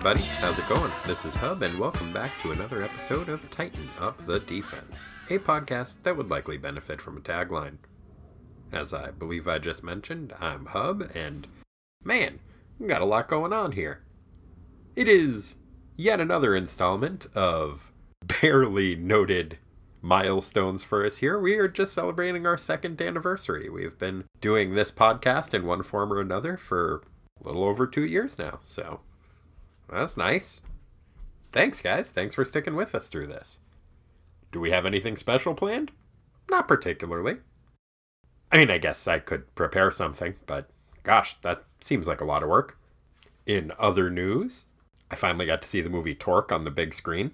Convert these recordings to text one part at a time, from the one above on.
everybody. How's it going? This is Hub, and welcome back to another episode of Tighten Up the Defense, a podcast that would likely benefit from a tagline. As I believe I just mentioned, I'm Hub, and man, got a lot going on here. It is yet another installment of barely noted milestones for us here. We are just celebrating our second anniversary. We've been doing this podcast in one form or another for a little over two years now, so that's nice. Thanks, guys. Thanks for sticking with us through this. Do we have anything special planned? Not particularly. I mean, I guess I could prepare something, but gosh, that seems like a lot of work. In other news, I finally got to see the movie Torque on the big screen.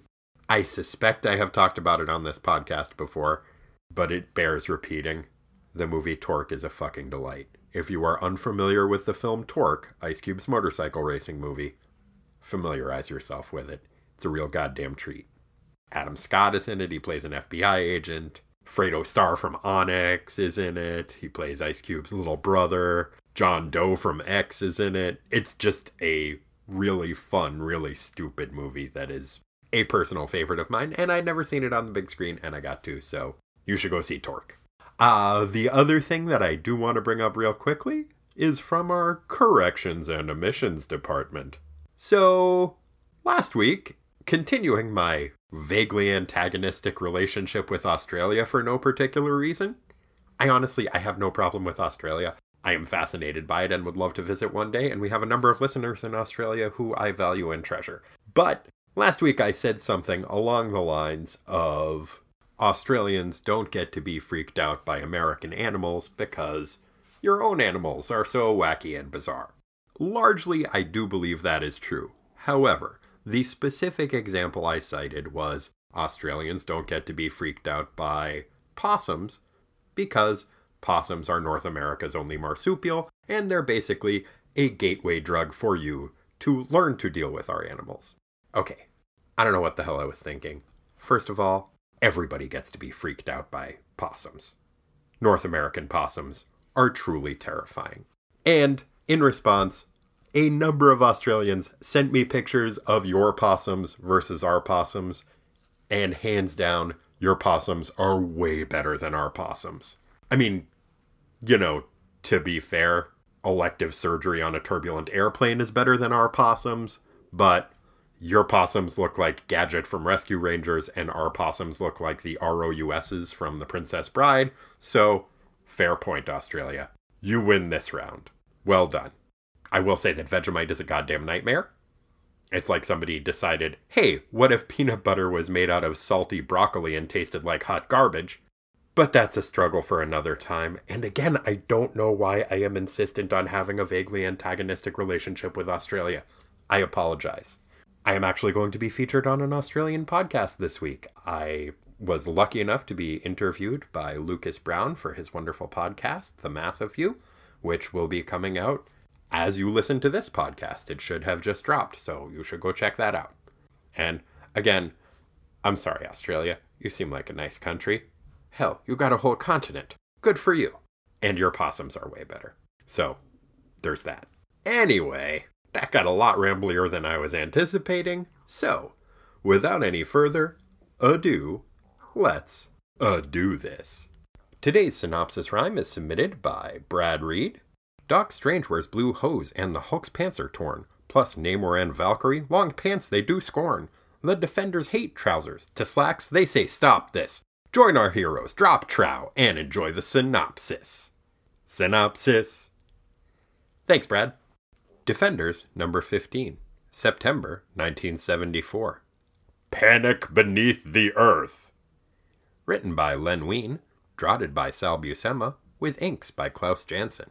I suspect I have talked about it on this podcast before, but it bears repeating. The movie Torque is a fucking delight. If you are unfamiliar with the film Torque, Ice Cube's motorcycle racing movie, familiarize yourself with it. It's a real goddamn treat. Adam Scott is in it. He plays an FBI agent. Fredro Starr from Onyx is in it. He plays Ice Cube's little brother. John Doe from X is in it. It's just a really fun, really stupid movie that is a personal favorite of mine, and I'd never seen it on the big screen, and I got to, so you should go see Torque. Uh, the other thing that I do want to bring up real quickly is from our corrections and omissions department. So, last week, continuing my vaguely antagonistic relationship with Australia for no particular reason, I honestly I have no problem with Australia. I am fascinated by it and would love to visit one day, and we have a number of listeners in Australia who I value and treasure. But last week I said something along the lines of Australians don't get to be freaked out by American animals because your own animals are so wacky and bizarre. Largely, I do believe that is true. However, the specific example I cited was Australians don't get to be freaked out by possums because possums are North America's only marsupial, and they're basically a gateway drug for you to learn to deal with our animals. Okay, I don't know what the hell I was thinking. First of all, everybody gets to be freaked out by possums. North American possums are truly terrifying. And in response, a number of Australians sent me pictures of your possums versus our possums, and hands down, your possums are way better than our possums. I mean, you know, to be fair, elective surgery on a turbulent airplane is better than our possums, but your possums look like Gadget from Rescue Rangers, and our possums look like the ROUSs from The Princess Bride, so fair point, Australia. You win this round. Well done. I will say that Vegemite is a goddamn nightmare. It's like somebody decided, hey, what if peanut butter was made out of salty broccoli and tasted like hot garbage? But that's a struggle for another time. And again, I don't know why I am insistent on having a vaguely antagonistic relationship with Australia. I apologize. I am actually going to be featured on an Australian podcast this week. I was lucky enough to be interviewed by Lucas Brown for his wonderful podcast, The Math of You, which will be coming out as you listen to this podcast. It should have just dropped, so you should go check that out. And again, I'm sorry, Australia. You seem like a nice country. Hell, you got a whole continent. Good for you. And your possums are way better. So, there's that. Anyway, that got a lot ramblier than I was anticipating. So, without any further ado, let's ado this. Today's synopsis rhyme is submitted by Brad Reed, Doc Strange wears blue hose and the Hulk's pants are torn. Plus, Namor and Valkyrie, long pants they do scorn. The defenders hate trousers. To slacks, they say stop this. Join our heroes, drop trow, and enjoy the synopsis. Synopsis. Thanks, Brad. Defenders, number 15, September 1974. Panic Beneath the Earth. Written by Len Wein, draughted by Sal Buscema, with inks by Klaus Janson.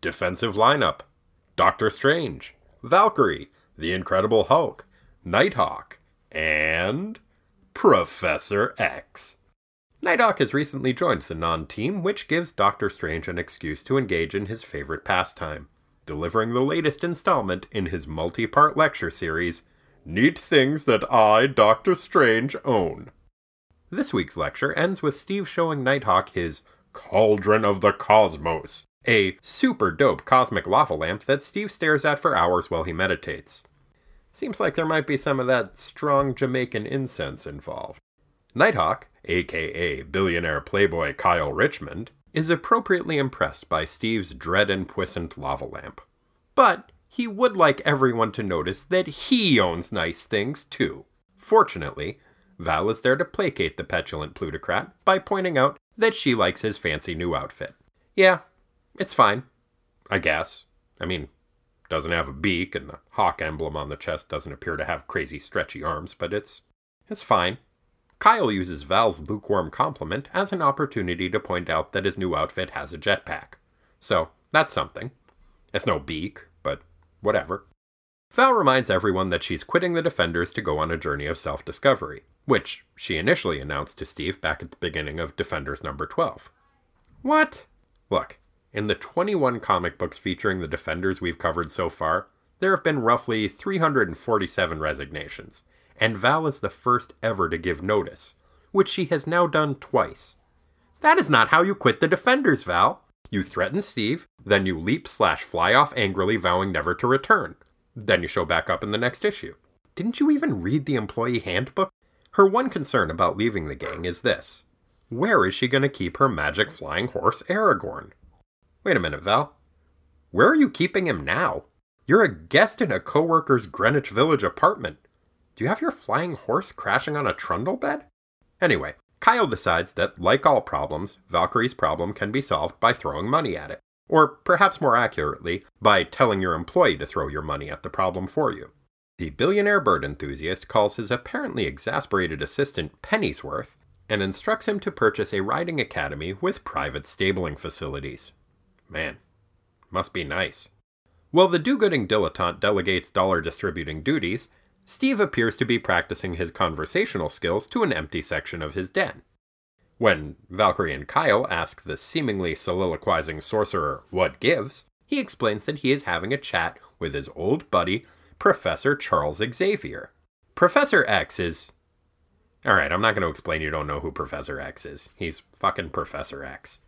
Defensive lineup Doctor Strange, Valkyrie, The Incredible Hulk, Nighthawk, and Professor X. Nighthawk has recently joined the non team, which gives Doctor Strange an excuse to engage in his favorite pastime, delivering the latest installment in his multi part lecture series, Neat Things That I, Doctor Strange, Own. This week's lecture ends with Steve showing Nighthawk his Cauldron of the Cosmos, a super dope cosmic lava lamp that Steve stares at for hours while he meditates. Seems like there might be some of that strong Jamaican incense involved. Nighthawk, aka billionaire playboy Kyle Richmond, is appropriately impressed by Steve's dread and puissant lava lamp. But he would like everyone to notice that he owns nice things too. Fortunately, Val is there to placate the petulant plutocrat by pointing out that she likes his fancy new outfit. Yeah, it's fine. I guess. I mean, doesn't have a beak, and the hawk emblem on the chest doesn't appear to have crazy stretchy arms, but it's it's fine. Kyle uses Val's lukewarm compliment as an opportunity to point out that his new outfit has a jetpack. So, that's something. It's no beak, but whatever. Val reminds everyone that she's quitting the Defenders to go on a journey of self discovery, which she initially announced to Steve back at the beginning of Defenders number 12. What? Look, in the 21 comic books featuring the Defenders we've covered so far, there have been roughly 347 resignations, and Val is the first ever to give notice, which she has now done twice. That is not how you quit the Defenders, Val. You threaten Steve, then you leap slash fly off angrily, vowing never to return. Then you show back up in the next issue. Didn't you even read the employee handbook? Her one concern about leaving the gang is this Where is she going to keep her magic flying horse, Aragorn? Wait a minute, Val. Where are you keeping him now? You're a guest in a coworker's Greenwich Village apartment. Do you have your flying horse crashing on a trundle bed? Anyway, Kyle decides that, like all problems, Valkyrie's problem can be solved by throwing money at it. Or perhaps more accurately, by telling your employee to throw your money at the problem for you. The billionaire bird enthusiast calls his apparently exasperated assistant Pennyworth and instructs him to purchase a riding academy with private stabling facilities. Man, must be nice. While the do gooding dilettante delegates dollar distributing duties, Steve appears to be practicing his conversational skills to an empty section of his den. When Valkyrie and Kyle ask the seemingly soliloquizing sorcerer what gives, he explains that he is having a chat with his old buddy, Professor Charles Xavier. Professor X is. Alright, I'm not going to explain you don't know who Professor X is. He's fucking Professor X.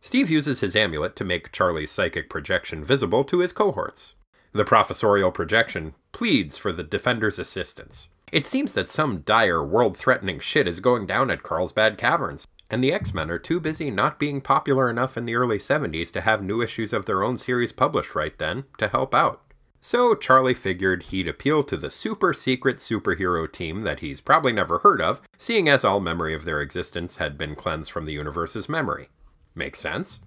Steve uses his amulet to make Charlie's psychic projection visible to his cohorts. The professorial projection pleads for the Defender's assistance. It seems that some dire, world threatening shit is going down at Carlsbad Caverns, and the X Men are too busy not being popular enough in the early 70s to have new issues of their own series published right then to help out. So Charlie figured he'd appeal to the super secret superhero team that he's probably never heard of, seeing as all memory of their existence had been cleansed from the universe's memory. Makes sense.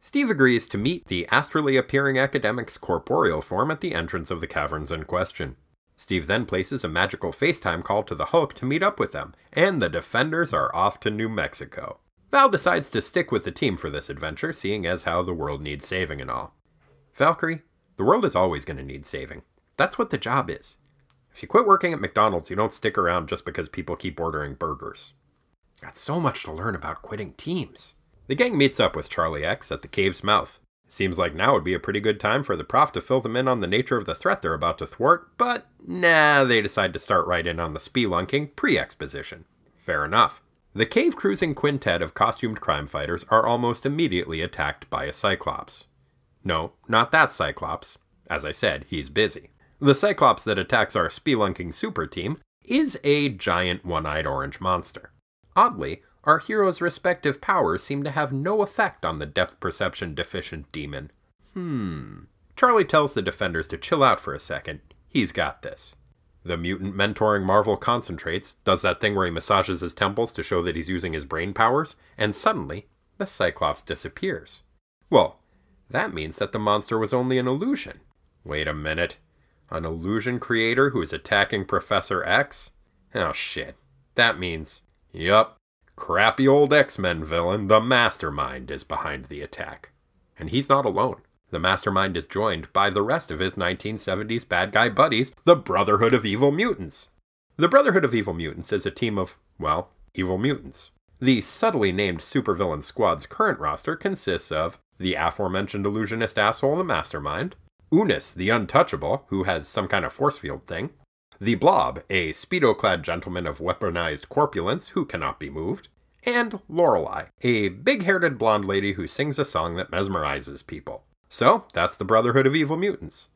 Steve agrees to meet the astrally appearing academic's corporeal form at the entrance of the caverns in question. Steve then places a magical FaceTime call to the Hulk to meet up with them, and the Defenders are off to New Mexico. Val decides to stick with the team for this adventure, seeing as how the world needs saving and all. Valkyrie, the world is always going to need saving. That's what the job is. If you quit working at McDonald's, you don't stick around just because people keep ordering burgers. Got so much to learn about quitting teams. The gang meets up with Charlie X at the cave's mouth. Seems like now would be a pretty good time for the prof to fill them in on the nature of the threat they're about to thwart, but nah, they decide to start right in on the spelunking pre exposition. Fair enough. The cave cruising quintet of costumed crime fighters are almost immediately attacked by a Cyclops. No, not that Cyclops. As I said, he's busy. The Cyclops that attacks our spelunking super team is a giant one eyed orange monster. Oddly, our heroes' respective powers seem to have no effect on the depth perception deficient demon. Hmm. Charlie tells the defenders to chill out for a second. He's got this. The mutant mentoring Marvel concentrates, does that thing where he massages his temples to show that he's using his brain powers, and suddenly, the Cyclops disappears. Well, that means that the monster was only an illusion. Wait a minute. An illusion creator who is attacking Professor X? Oh shit. That means. Yup, crappy old X Men villain, the Mastermind, is behind the attack. And he's not alone. The Mastermind is joined by the rest of his 1970s bad guy buddies, the Brotherhood of Evil Mutants. The Brotherhood of Evil Mutants is a team of, well, evil mutants. The subtly named supervillain squad's current roster consists of the aforementioned illusionist asshole, the Mastermind, Unus, the Untouchable, who has some kind of force field thing, the Blob, a speedo clad gentleman of weaponized corpulence who cannot be moved, and Lorelei, a big haired blonde lady who sings a song that mesmerizes people. So, that's the Brotherhood of Evil Mutants.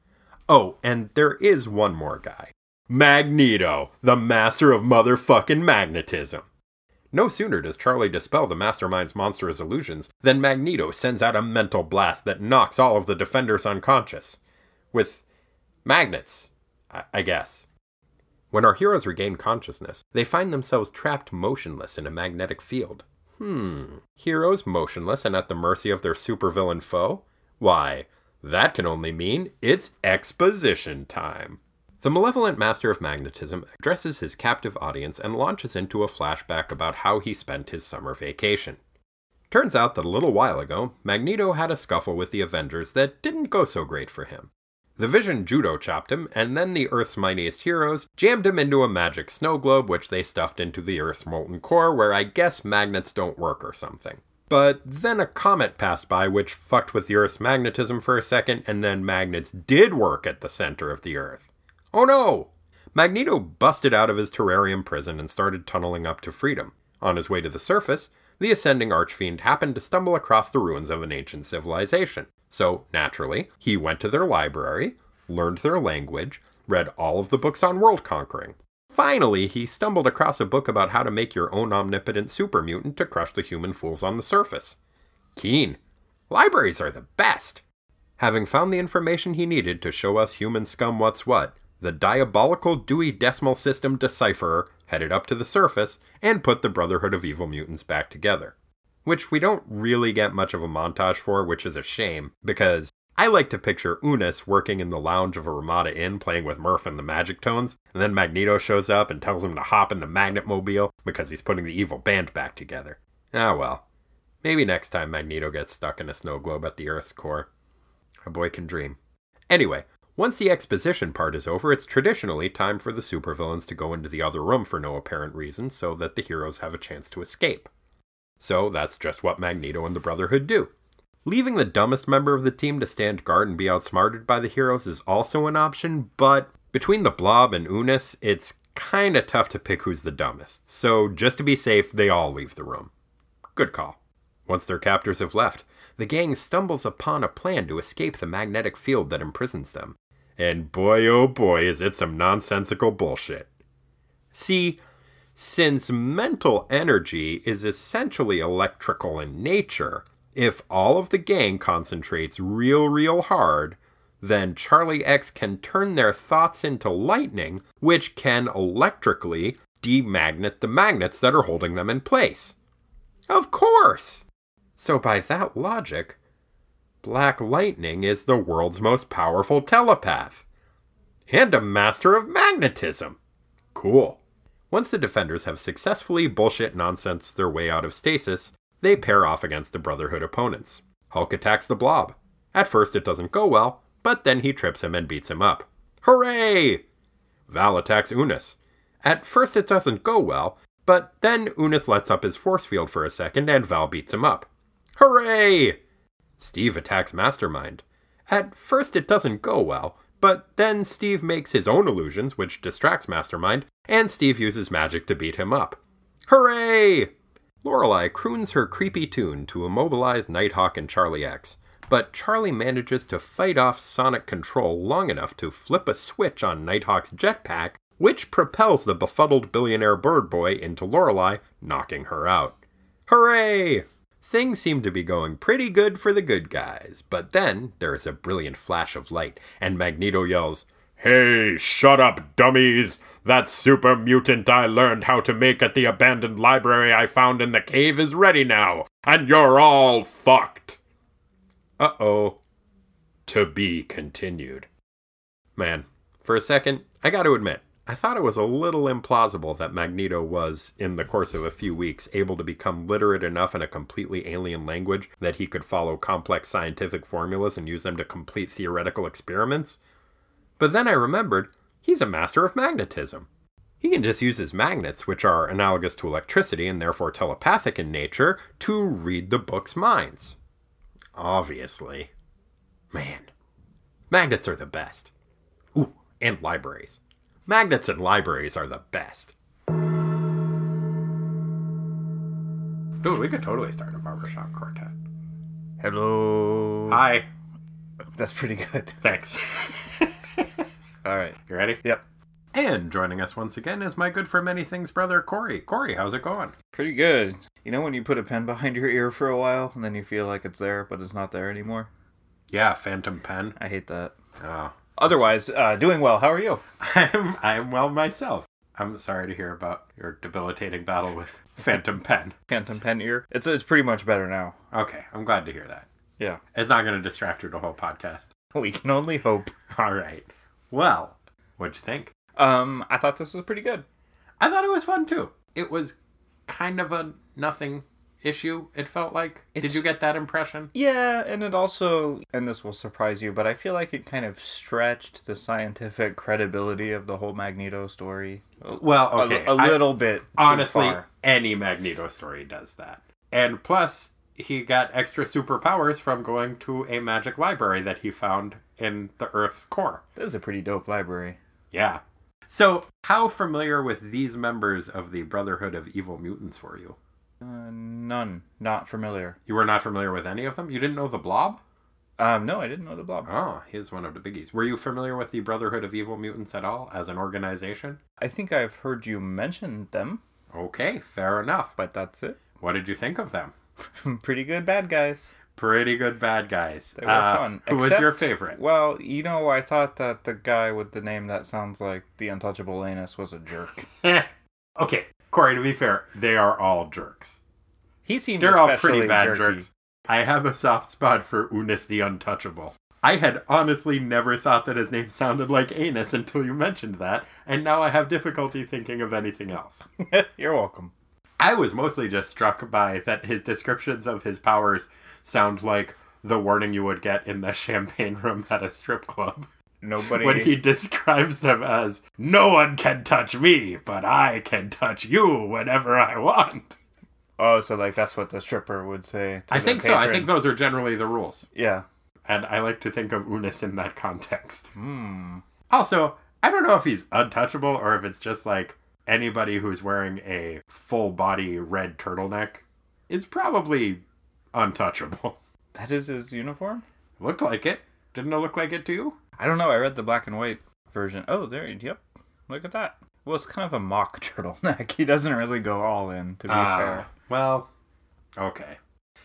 Oh, and there is one more guy. Magneto, the master of motherfucking magnetism. No sooner does Charlie dispel the mastermind's monstrous illusions than Magneto sends out a mental blast that knocks all of the defenders unconscious. With magnets, I, I guess. When our heroes regain consciousness, they find themselves trapped motionless in a magnetic field. Hmm. Heroes motionless and at the mercy of their supervillain foe? Why, that can only mean it's exposition time. The malevolent master of magnetism addresses his captive audience and launches into a flashback about how he spent his summer vacation. Turns out that a little while ago, Magneto had a scuffle with the Avengers that didn't go so great for him. The Vision judo chopped him, and then the Earth's mightiest heroes jammed him into a magic snow globe, which they stuffed into the Earth's molten core, where I guess magnets don't work or something. But then a comet passed by, which fucked with the Earth's magnetism for a second, and then magnets did work at the center of the Earth. Oh no! Magneto busted out of his terrarium prison and started tunneling up to freedom. On his way to the surface, the ascending archfiend happened to stumble across the ruins of an ancient civilization. So, naturally, he went to their library, learned their language, read all of the books on world conquering. Finally, he stumbled across a book about how to make your own omnipotent super mutant to crush the human fools on the surface. Keen. Libraries are the best! Having found the information he needed to show us human scum what's what, the diabolical Dewey Decimal System decipherer headed up to the surface and put the Brotherhood of Evil Mutants back together. Which we don't really get much of a montage for, which is a shame, because I like to picture Unus working in the lounge of a Ramada Inn playing with Murph and the Magic Tones, and then Magneto shows up and tells him to hop in the Magnet Mobile because he's putting the evil band back together. Ah well. Maybe next time Magneto gets stuck in a snow globe at the Earth's core. A boy can dream. Anyway, once the exposition part is over, it's traditionally time for the supervillains to go into the other room for no apparent reason so that the heroes have a chance to escape. So that's just what Magneto and the Brotherhood do. Leaving the dumbest member of the team to stand guard and be outsmarted by the heroes is also an option, but between the Blob and Unus, it's kinda tough to pick who's the dumbest. So just to be safe, they all leave the room. Good call. Once their captors have left, the gang stumbles upon a plan to escape the magnetic field that imprisons them. And boy, oh boy, is it some nonsensical bullshit. See, since mental energy is essentially electrical in nature, if all of the gang concentrates real, real hard, then Charlie X can turn their thoughts into lightning, which can electrically demagnet the magnets that are holding them in place. Of course! So, by that logic, Black Lightning is the world's most powerful telepath. And a master of magnetism. Cool. Once the defenders have successfully bullshit nonsense their way out of stasis, they pair off against the Brotherhood opponents. Hulk attacks the Blob. At first, it doesn't go well, but then he trips him and beats him up. Hooray! Val attacks Unus. At first, it doesn't go well, but then Unus lets up his force field for a second and Val beats him up. Hooray! Steve attacks Mastermind. At first, it doesn't go well, but then Steve makes his own illusions, which distracts Mastermind, and Steve uses magic to beat him up. Hooray! Lorelei croons her creepy tune to immobilize Nighthawk and Charlie X, but Charlie manages to fight off sonic control long enough to flip a switch on Nighthawk's jetpack, which propels the befuddled billionaire bird boy into Lorelei, knocking her out. Hooray! Things seem to be going pretty good for the good guys, but then there is a brilliant flash of light, and Magneto yells, Hey, shut up, dummies! That super mutant I learned how to make at the abandoned library I found in the cave is ready now, and you're all fucked! Uh oh. To be continued. Man, for a second, I gotta admit, I thought it was a little implausible that Magneto was, in the course of a few weeks, able to become literate enough in a completely alien language that he could follow complex scientific formulas and use them to complete theoretical experiments. But then I remembered he's a master of magnetism. He can just use his magnets, which are analogous to electricity and therefore telepathic in nature, to read the book's minds. Obviously. Man, magnets are the best. Ooh, and libraries. Magnets and libraries are the best. Dude, we could totally start a barbershop quartet. Hello. Hi. That's pretty good. Thanks. All right. You ready? Yep. And joining us once again is my good for many things brother, Corey. Corey, how's it going? Pretty good. You know when you put a pen behind your ear for a while and then you feel like it's there, but it's not there anymore? Yeah, Phantom Pen. I hate that. Oh, Otherwise, uh, doing well. How are you? I'm, I'm well myself. I'm sorry to hear about your debilitating battle with Phantom Pen. Phantom pen ear. It's it's pretty much better now. Okay, I'm glad to hear that. Yeah. It's not going to distract you the whole podcast. We can only hope. All right. Well, what'd you think? Um, I thought this was pretty good. I thought it was fun too. It was kind of a nothing issue, it felt like. Did you get that impression? Yeah, and it also, and this will surprise you, but I feel like it kind of stretched the scientific credibility of the whole Magneto story. A- Well, a- okay. a, I- little bit. too honestly, far. any Magneto story does that. And plus, he got extra superpowers from going to a magic library that he found in the Earth's core. this is a pretty dope library. Yeah. So, how familiar with these members of the Brotherhood of Evil Mutants were you? Uh, none. Not familiar. You were not familiar with any of them? You didn't know the Blob? Um, no, I didn't know the blob. Oh, he's one of the biggies. Were you familiar with the Brotherhood of Evil Mutants at all as an organization? I think I've heard you mention them, Okay, fair enough. but that's it. What did you think of them? pretty good bad guys. Pretty good bad guys. They were Uh, fun. Who was your favorite? Well, you know, I thought that the guy with the name that sounds like the untouchable anus was a jerk. okay, Corey, to be fair, they are all jerks. He seemed They're all pretty bad jerky. jerks. I have a soft spot for Unus the Untouchable. I had honestly never thought that his name sounded like anus until you mentioned that, and now I have difficulty thinking of anything else. You're welcome. I was mostly just struck by that his descriptions of his powers sound like the warning you would get in the champagne room at a strip club. Nobody. When he describes them as, No one can touch me, but I can touch you whenever I want. Oh, so like that's what the stripper would say. To I the think so. I think those are generally the rules. Yeah. And I like to think of Unus in that context. Hmm. Also, I don't know if he's untouchable or if it's just like anybody who's wearing a full body red turtleneck is probably untouchable. That is his uniform. Looked like it. Didn't it look like it to you? I don't know. I read the black and white version. Oh, there. Yep. Look at that. Well, it's kind of a mock turtleneck. He doesn't really go all in, to be Ah, fair. Well, okay.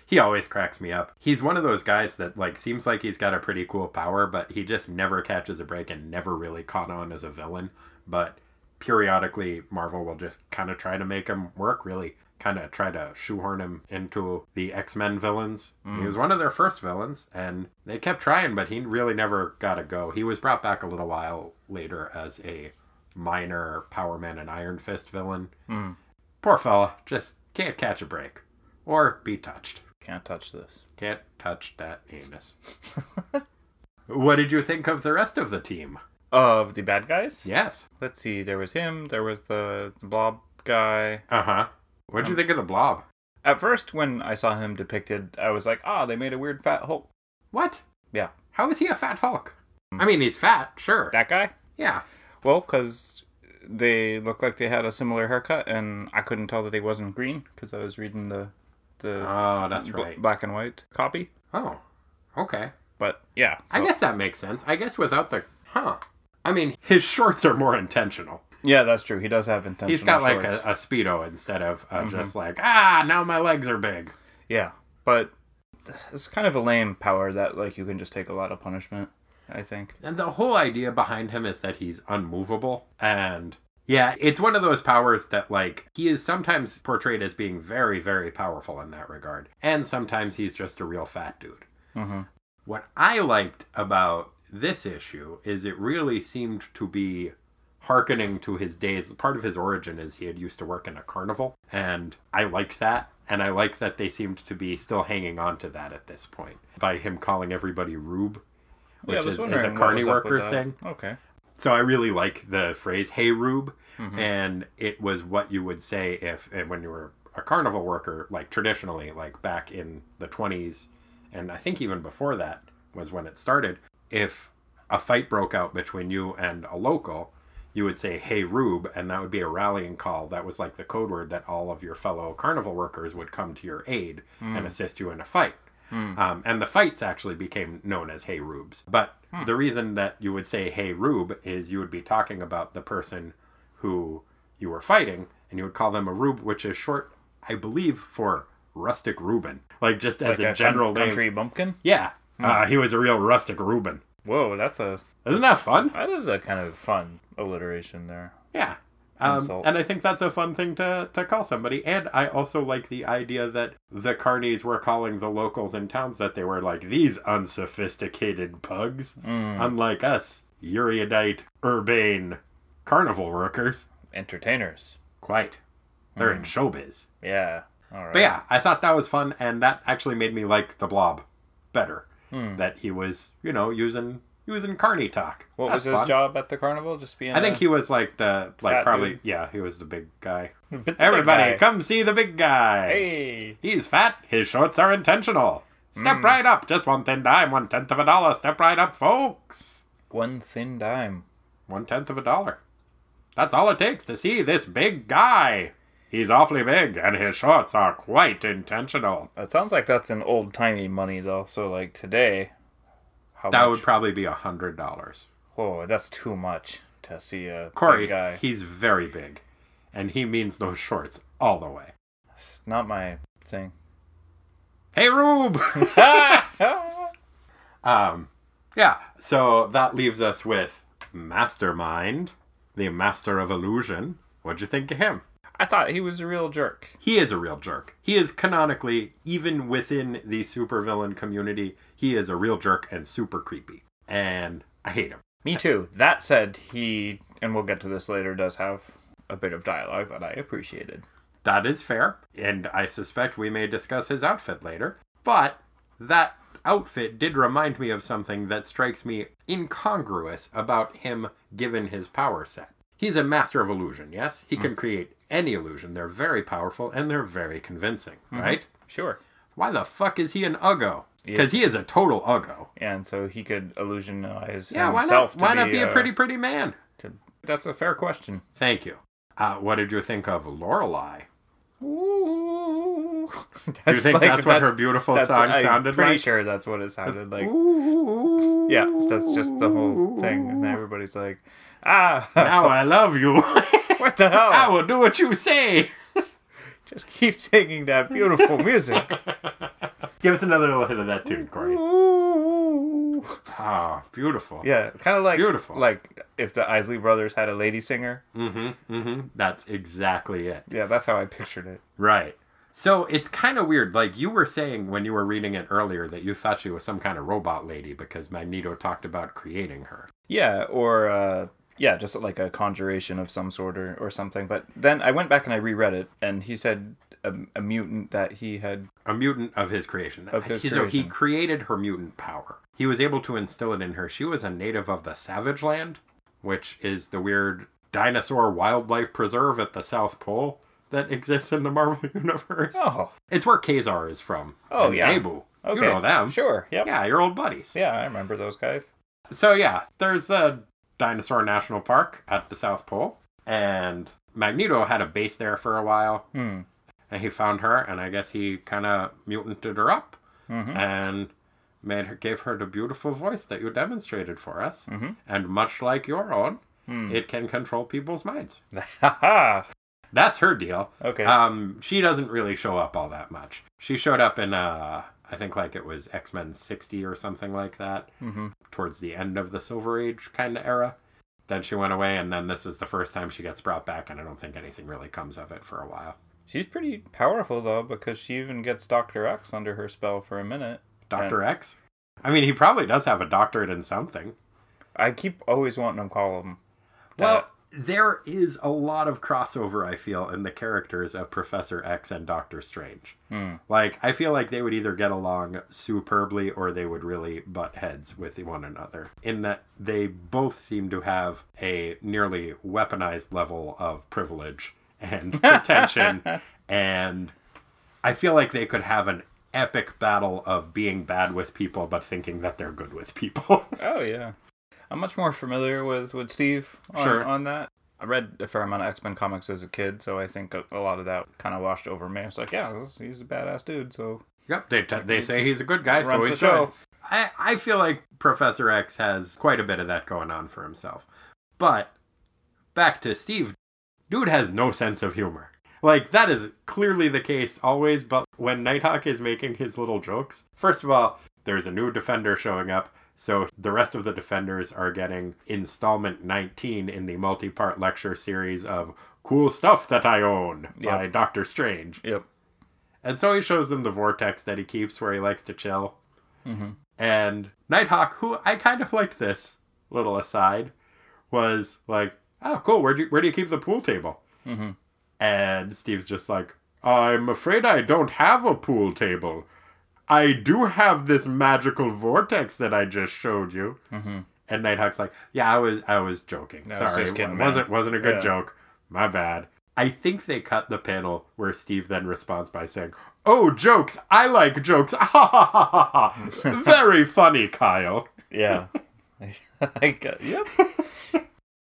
He always cracks me up. He's one of those guys that like seems like he's got a pretty cool power, but he just never catches a break and never really caught on as a villain. But periodically, Marvel will just kind of try to make him work. Really, kind of try to shoehorn him into the X Men villains. He was one of their first villains, and they kept trying, but he really never got a go. He was brought back a little while later as a minor Power Man and Iron Fist villain. Hmm. Poor fella, just can't catch a break. Or be touched. Can't touch this. Can't touch that anus. what did you think of the rest of the team? Of the bad guys? Yes. Let's see. There was him. There was the, the blob guy. Uh huh. What'd you Um, think of the blob? At first, when I saw him depicted, I was like, ah, they made a weird fat Hulk. What? Yeah. How is he a fat Hulk? I mean, he's fat, sure. That guy? yeah. Well, because they looked like they had a similar haircut, and I couldn't tell that he wasn't green because I was reading the the Oh, that's bl- right. black and white copy. Oh, okay. But yeah, I guess that makes sense. I guess without the. Huh. I mean, his shorts are more intentional. Yeah, that's true. He does have intentional. He's got like a, a Speedo instead of uh, Mhm. just like, ah, now my legs are big. yeah, but it's kind of a lame power that like you can just take a lot of punishment. I think. And the whole idea behind him is that he's unmovable. And yeah, it's one of those powers that, like, he is sometimes portrayed as being very, very powerful in that regard. And sometimes he's just a real fat dude. hmm What I liked about this issue is it really seemed to be hearkening to his days. Part of his origin is he had used to work in a carnival. And I liked that. And I like that they seemed to be still hanging on to that at this point by him calling everybody Rube, which was is, is a carny was up with worker thing. Okay. So I really like the phrase "Hey Rube," Mhm. and it was what you would say if and when you were a carnival worker, like traditionally, like back in the twenties, and I think even before that was when it started. If a fight broke out between you and a local, you would say "Hey Rube," and that would be a rallying call. That was like the code word that all of your fellow carnival workers would come to your aid and assist you in a fight. Um, and the fights actually became known as Hey Rubes. But The reason that you would say "Hey Rube" is you would be talking about the person who you were fighting, and you would call them a Rube, which is short, I believe, for rustic Reuben. Like just as Like a, general name. country bumpkin. Yeah, uh, he was a real rustic Reuben. Whoa, that's a Isn't that fun? that is a kind of fun alliteration there. Yeah. Um, and I think that's a fun thing to, to call somebody. And I also like the idea that the carnies were calling the locals in towns that they were like, these unsophisticated pugs, unlike us, erudite, urbane carnival workers. Entertainers. Quite. They're in showbiz. Yeah. All right. But yeah, I thought that was fun, and that actually made me like the blob better. Hmm. That he was, you know, using he was in carny talk. What That's was his fun. job at the carnival? Just being. I think he was like the like probably dude. yeah he was the big guy. The big Everybody, guy. come see the big guy. Hey. He's fat. His shorts are intentional. Step Hmm. right up. Just one thin dime, one tenth of a dollar. Step right up, folks. One thin dime. One tenth of a dollar. That's all it takes to see this big guy. He's awfully big, and his shorts are quite intentional. It sounds like that's an old timey money though. So like today, how That much? would probably be a hundred dollars. Whoa, that's too much to see a Corey, big guy. he's very big, and he means those shorts all the way. It's not my thing. Hey, Rube. Um, yeah, so that leaves us with Mastermind, the master of illusion. What'd you think of him? I thought he was a real jerk. He is a real jerk. He is canonically, even within the supervillain community, he is a real jerk and super creepy. And I hate him. Me too. That said, he and we'll get to this later. Does have a bit of dialogue that I appreciated. That is fair, and I suspect we may discuss his outfit later. But that outfit did remind me of something that strikes me incongruous about him given his power set. He's a master of illusion, yes? He can create any illusion. They're very powerful and they're very convincing, right? Sure. Why the fuck is he an Uggo? Because he is a total Uggo. And so he could illusionize Yeah, why himself. not? Why to not be a pretty, pretty man? to- that's a fair question. Thank you. Uh, what did you think of Lorelei? Ooh. Do you think that's what her beautiful song I'm sounded pretty like? sure that's what it sounded like. Ooh. Yeah, that's just the whole thing, and everybody's like, "Ah, Now I love you. what the hell? I will do what you say. Just keep singing that beautiful music." Give us another little hit of that tune, Corey. Ooh. Ah, beautiful. Yeah, kind of like Beautiful. Like if the Isley Brothers had a lady singer. Mm-hmm. Mm-hmm. That's exactly it. Yeah, that's how I pictured it. Right. So it's kind of weird. Like you were saying when you were reading it earlier that you thought she was some kind of robot lady because Magneto talked about creating her. Yeah, or uh, yeah, just like a conjuration of some sort or, or something. But then I went back and I reread it, and he said a, a mutant that he had. A mutant of his creation. Of his So he created her mutant power. He was able to instill it in her. She was a native of the Savage Land, which is the weird dinosaur wildlife preserve at the South Pole that exists in the Marvel Universe. Oh, It's where Ka-Zar is from. Oh, yeah. Zabu. okay. You know them. Sure. Yep. Yeah, your old buddies. Yeah, I remember those guys. So yeah, there's a dinosaur national park at the South Pole, and Magneto had a base there for a while, Hmm. and he found her, and I guess he kind of mutanted her up, Mhm. and made her gave her the beautiful voice that you demonstrated for us, Mhm. and much like your own, Hmm. it can control people's minds. That's her deal. Okay. Um, she doesn't really show up all that much. She showed up in uh, I think like it was X Men '60 or something like that, hmm towards the end of the Silver Age kind of era. Then she went away, and then this is the first time she gets brought back, and I don't think anything really comes of it for a while. She's pretty powerful though, because she even gets Doctor X under her spell for a minute. Doctor X. I mean, he probably does have a doctorate in something. I keep always wanting to call him. Well, there is a lot of crossover, I feel, in the characters of Professor X and Doctor Strange. Hmm. Like, I feel like they would either get along superbly or they would really butt heads with one another. In that they both seem to have a nearly weaponized level of privilege and pretension. and I feel like they could have an epic battle of being bad with people but thinking that they're good with people. Oh yeah, I'm much more familiar with with Steve on, Sure. on that. I read a fair amount of X Men comics as a kid, so I think a, a lot of that kind of washed over me. It's like, yeah, he's a badass dude, so yep, they, t- they say he's a good guy, so runs he should. I, I feel like Professor X has quite a bit of that going on for himself. But back to Steve, dude has no sense of humor. Like, that is clearly the case always, but when Nighthawk is making his little jokes, first of all, there's a new defender showing up, so the rest of the defenders are getting installment 19 in the multi part lecture series of Cool Stuff That I Own by Yep. Doctor Strange. Yep. And so he shows them the vortex that he keeps where he likes to chill. Mhm. And Nighthawk, who I kind of liked this little aside, was like, "Oh, cool. Where do you, where do you keep the pool table?" Mhm. And Steve's just like, "I'm afraid I don't have a pool table. I do have this magical vortex that I just showed you." Mhm. And Nighthawk's like, "Yeah, I was I was joking. Was Sorry, just kidding, it wasn't man." wasn't a good Yeah. joke. My bad." I think they cut the panel where Steve then responds by saying, "Oh, jokes! I like jokes! Ha ha ha ha ha! Very funny, Kyle." Yeah. I got, yep.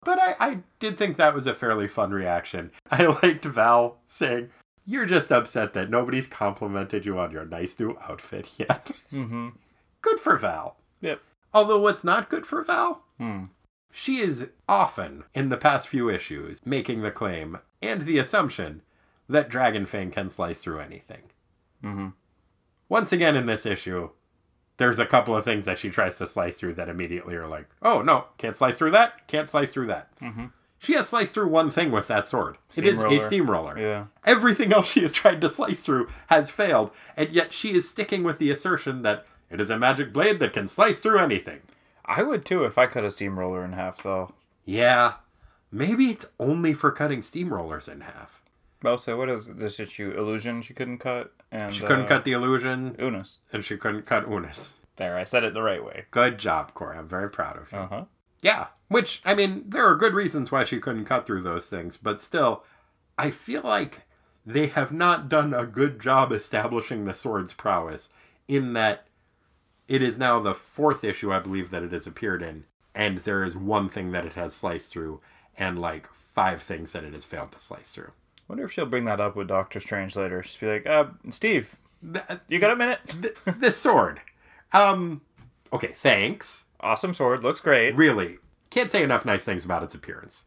But I, I did think that was a fairly fun reaction. I liked Val saying, You're just upset that nobody's complimented you on your nice new outfit yet. Mm-hmm. good for Val. Yep. Although what's not good for Val, Hmm. she is often, in the past few issues, making the claim and the assumption that Dragonfang can slice through anything. Mm-hmm. Once again in this issue, there's a couple of things that she tries to slice through that immediately are like, oh no, can't slice through that, can't slice through that. Mhm. She has sliced through one thing with that sword. it is a Steamroller. steamroller. Yeah. Everything else she has tried to slice through has failed, and yet she is sticking with the assertion that it is a magic blade that can slice through anything. I would too if I cut a steamroller in half, though. Yeah, maybe it's only for cutting steamrollers in half. Well, so what is this issue? Illusion she couldn't cut, and She couldn't uh, cut the illusion, Unus. and she couldn't cut Unus. There, I said it the right way. Good job, Corey. I'm very proud of you. Uh huh. Yeah, which, I mean, there are good reasons why she couldn't cut through those things, but still, I feel like they have not done a good job establishing the sword's prowess in that it is now the fourth issue, I believe, that it has appeared in, and there is one thing that it has sliced through, and like five things that it has failed to slice through. Wonder if she'll bring that up with Doctor Strange later. Just be like, uh, Steve, Th- you got a minute? th- this sword. Um, okay, thanks. Awesome sword, looks great. Really, can't say enough nice things about its appearance.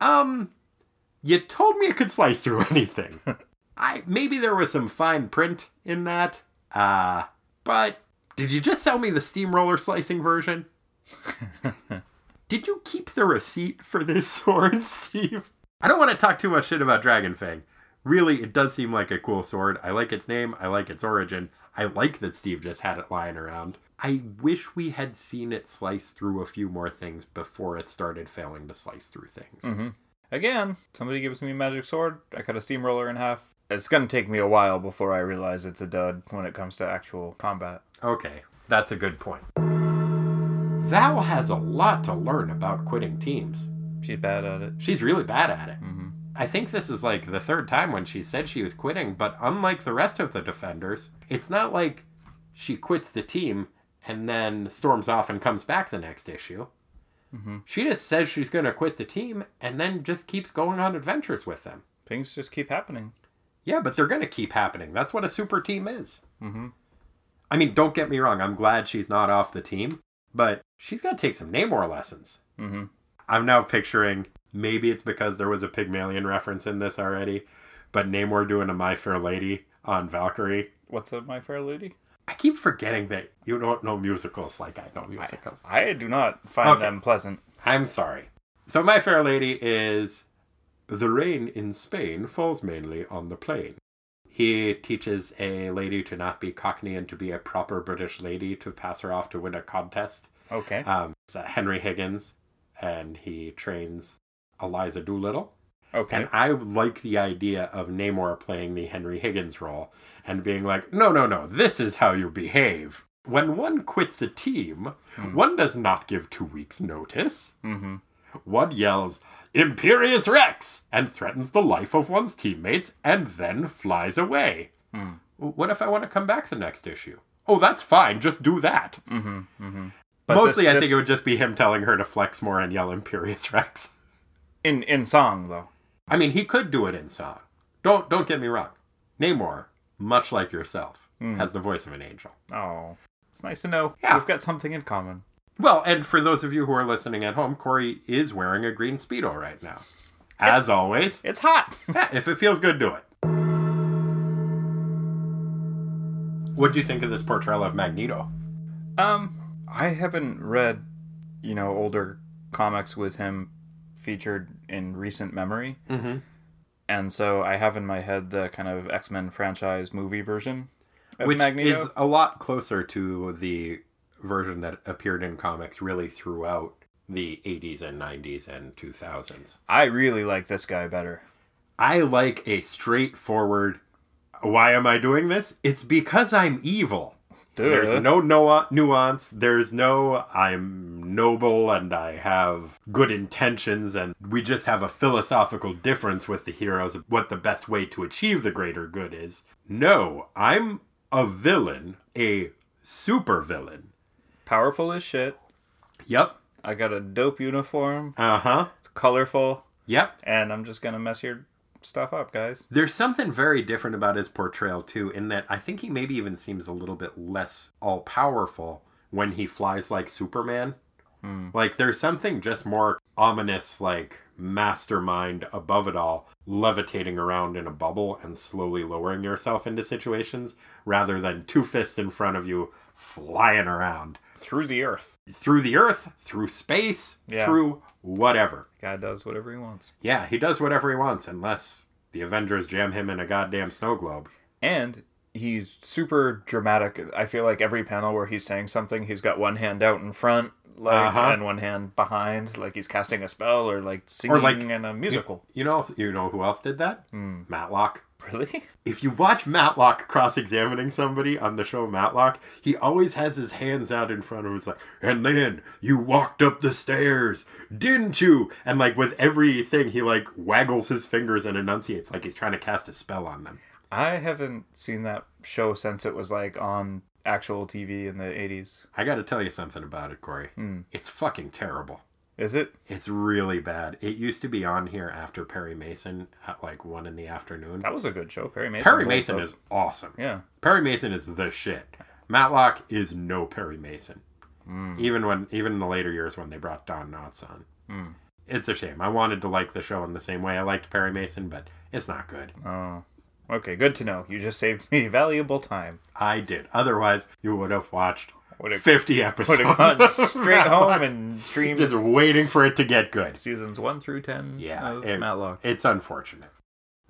Um, you told me it could slice through anything. I maybe there was some fine print in that. Uh, but did you just sell me the steamroller slicing version? did you keep the receipt for this sword, Steve? I don't want to talk too much shit about Dragonfang. Really, it does seem like a cool sword. I like its name. I like its origin. I like that Steve just had it lying around. I wish we had seen it slice through a few more things before it started failing to slice through things. Mm-hmm. Again, somebody gives me a magic sword. I cut a steamroller in half. It's gonna take me a while before I realize it's a dud when it comes to actual combat. Okay, that's a good point. Val has a lot to learn about quitting teams. She's bad at it. She's really bad at it. Mm-hmm. I think this is like the third time when she said she was quitting, but unlike the rest of the defenders, it's not like she quits the team and then storms off and comes back the next issue. Mhm. She just says she's going to quit the team and then just keeps going on adventures with them. Things just keep happening. Yeah, but they're going to keep happening. That's what a super team is. Mm-hmm. I mean, don't get me wrong, I'm glad she's not off the team, but she's got to take some Namor lessons. Mm-hmm. I'm now picturing maybe it's because there was a Pygmalion reference in this already, but Namor doing a My Fair Lady on Valkyrie. What's a my fair lady? I keep forgetting that you don't know musicals like I know musicals. I do not find Okay. them pleasant. I'm sorry. So My Fair Lady is the rain in Spain falls mainly on the plain. He teaches a lady to not be cockney and to be a proper British lady to pass her off to win a contest. Okay. Um, it's Henry Higgins, and he trains Eliza Doolittle. Okay. And I like the idea of Namor playing the Henry Higgins role and being like, no, no, no, this is how you behave. When one quits a team, one does not give two weeks' notice. mm-hmm. One yells, Imperious Rex! and threatens the life of one's teammates and then flies away. Hmm. What if I want to come back the next issue? Oh, that's fine. Just do that. Mm-hmm. Mm-hmm. Mostly, I think it would just be him telling her to flex more and yell Imperious Rex. in in song though. I mean, he could do it in song. Don't don't get me wrong. Namor, much like yourself, has the voice of an angel. Oh. It's nice to know Yeah. we've got something in common. Well, and for those of you who are listening at home, Corey is wearing a green Speedo right now. As always, It's hot. yeah, if it feels good, do it. What do you think of this portrayal of Magneto? Um, I haven't read, you know, older comics with him featured in recent memory, Mm-hmm. and so I have in my head the kind of X Men franchise movie version of Which Magneto. is a lot closer to the version that appeared in comics really throughout the 80s and 90s and 2000s. I really like this guy better. I like a straightforward. Why am I doing this? It's because I'm evil. There's Duh. no nuance. There's no I'm noble and I have good intentions, and we just have a philosophical difference with the heroes of what the best way to achieve the greater good is. No, I'm a villain, a super villain. Powerful as shit. Yep. I got a dope uniform. Uh huh. It's colorful, Yep. and I'm just gonna mess your stuff up, guys. There's something very different about his portrayal too, in that I think he maybe even seems a little bit less all powerful when he flies like Superman. Hmm. Like there's something just more ominous, like mastermind above it all, levitating around in a bubble and slowly lowering yourself into situations, rather than two fists in front of you flying around Through the earth. through the earth, through space, Yeah. through whatever. Guy does whatever he wants. Yeah, he does whatever he wants, unless the Avengers jam him in a goddamn snow globe. And he's super dramatic. I feel like every panel where he's saying something, he's got one hand out in front, like, Uh-huh. and one hand behind, like he's casting a spell or like singing like- in a musical. You know, you know who else did that? Hmm. Matlock. Really? If you watch Matlock cross-examining somebody on the show Matlock, he always has his hands out in front of him. It's like, and then you walked up the stairs, didn't you? And like with everything, he like waggles his fingers and enunciates like he's trying to cast a spell on them. I haven't seen that show since it was like on actual TV in the 80s. I got to tell you something about it, Corey. Hmm. It's fucking terrible. Is it? It's really bad. It used to be on here after Perry Mason at like one in the afternoon. That was a good show. Perry Mason. Perry Mason up. is awesome. Yeah. Perry Mason is the shit. Matlock is no Perry Mason. Hmm. Even when even in the later years when they brought Don Knotts on. Hmm. It's a shame. I wanted to like the show in the same way I liked Perry Mason, but it's not good. Oh. Okay, good to know. You just saved me valuable time. I did. Otherwise, you would have watched Would have 50 episodes. would have gone straight home and streamed Just waiting for it to get good. seasons one through ten Yeah, of it- Matlock. It's unfortunate.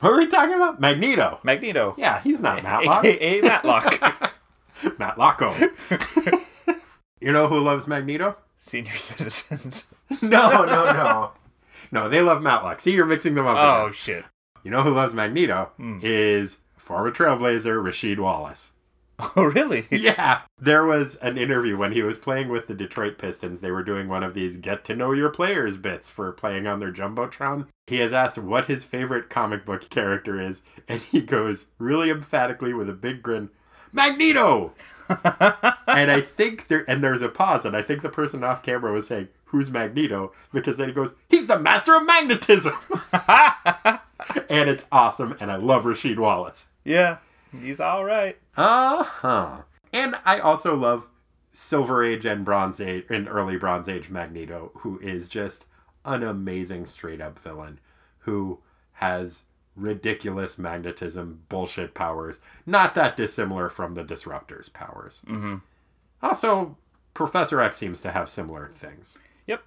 What were we talking about? Magneto. Magneto. Yeah, he's not Matlock. AKA Matlock. Matlocko. you know who loves Magneto? Senior citizens. No, no, no. No, they love Matlock. See, you're mixing them up. Oh again. shit. You know who loves Magneto? Hmm. Is former Trailblazer Rasheed Wallace. Oh really? Yeah. There was an interview when he was playing with the Detroit Pistons. They were doing one of these get to know your players bits for playing on their Jumbotron. He has asked what his favorite comic book character is, and he goes really emphatically with a big grin, Magneto! and I think there, and there's a pause, and I think the person off camera was saying, Who's Magneto? Because then he goes, He's the master of magnetism! And it's awesome, and I love Rasheed Wallace. yeah. He's all right. Uh huh. And I also love Silver Age and Bronze Age and early Bronze Age Magneto, who is just an amazing straight up villain who has ridiculous magnetism bullshit powers, not that dissimilar from the Disruptor's powers. Mm-hmm. Also, Professor X seems to have similar things. Yep.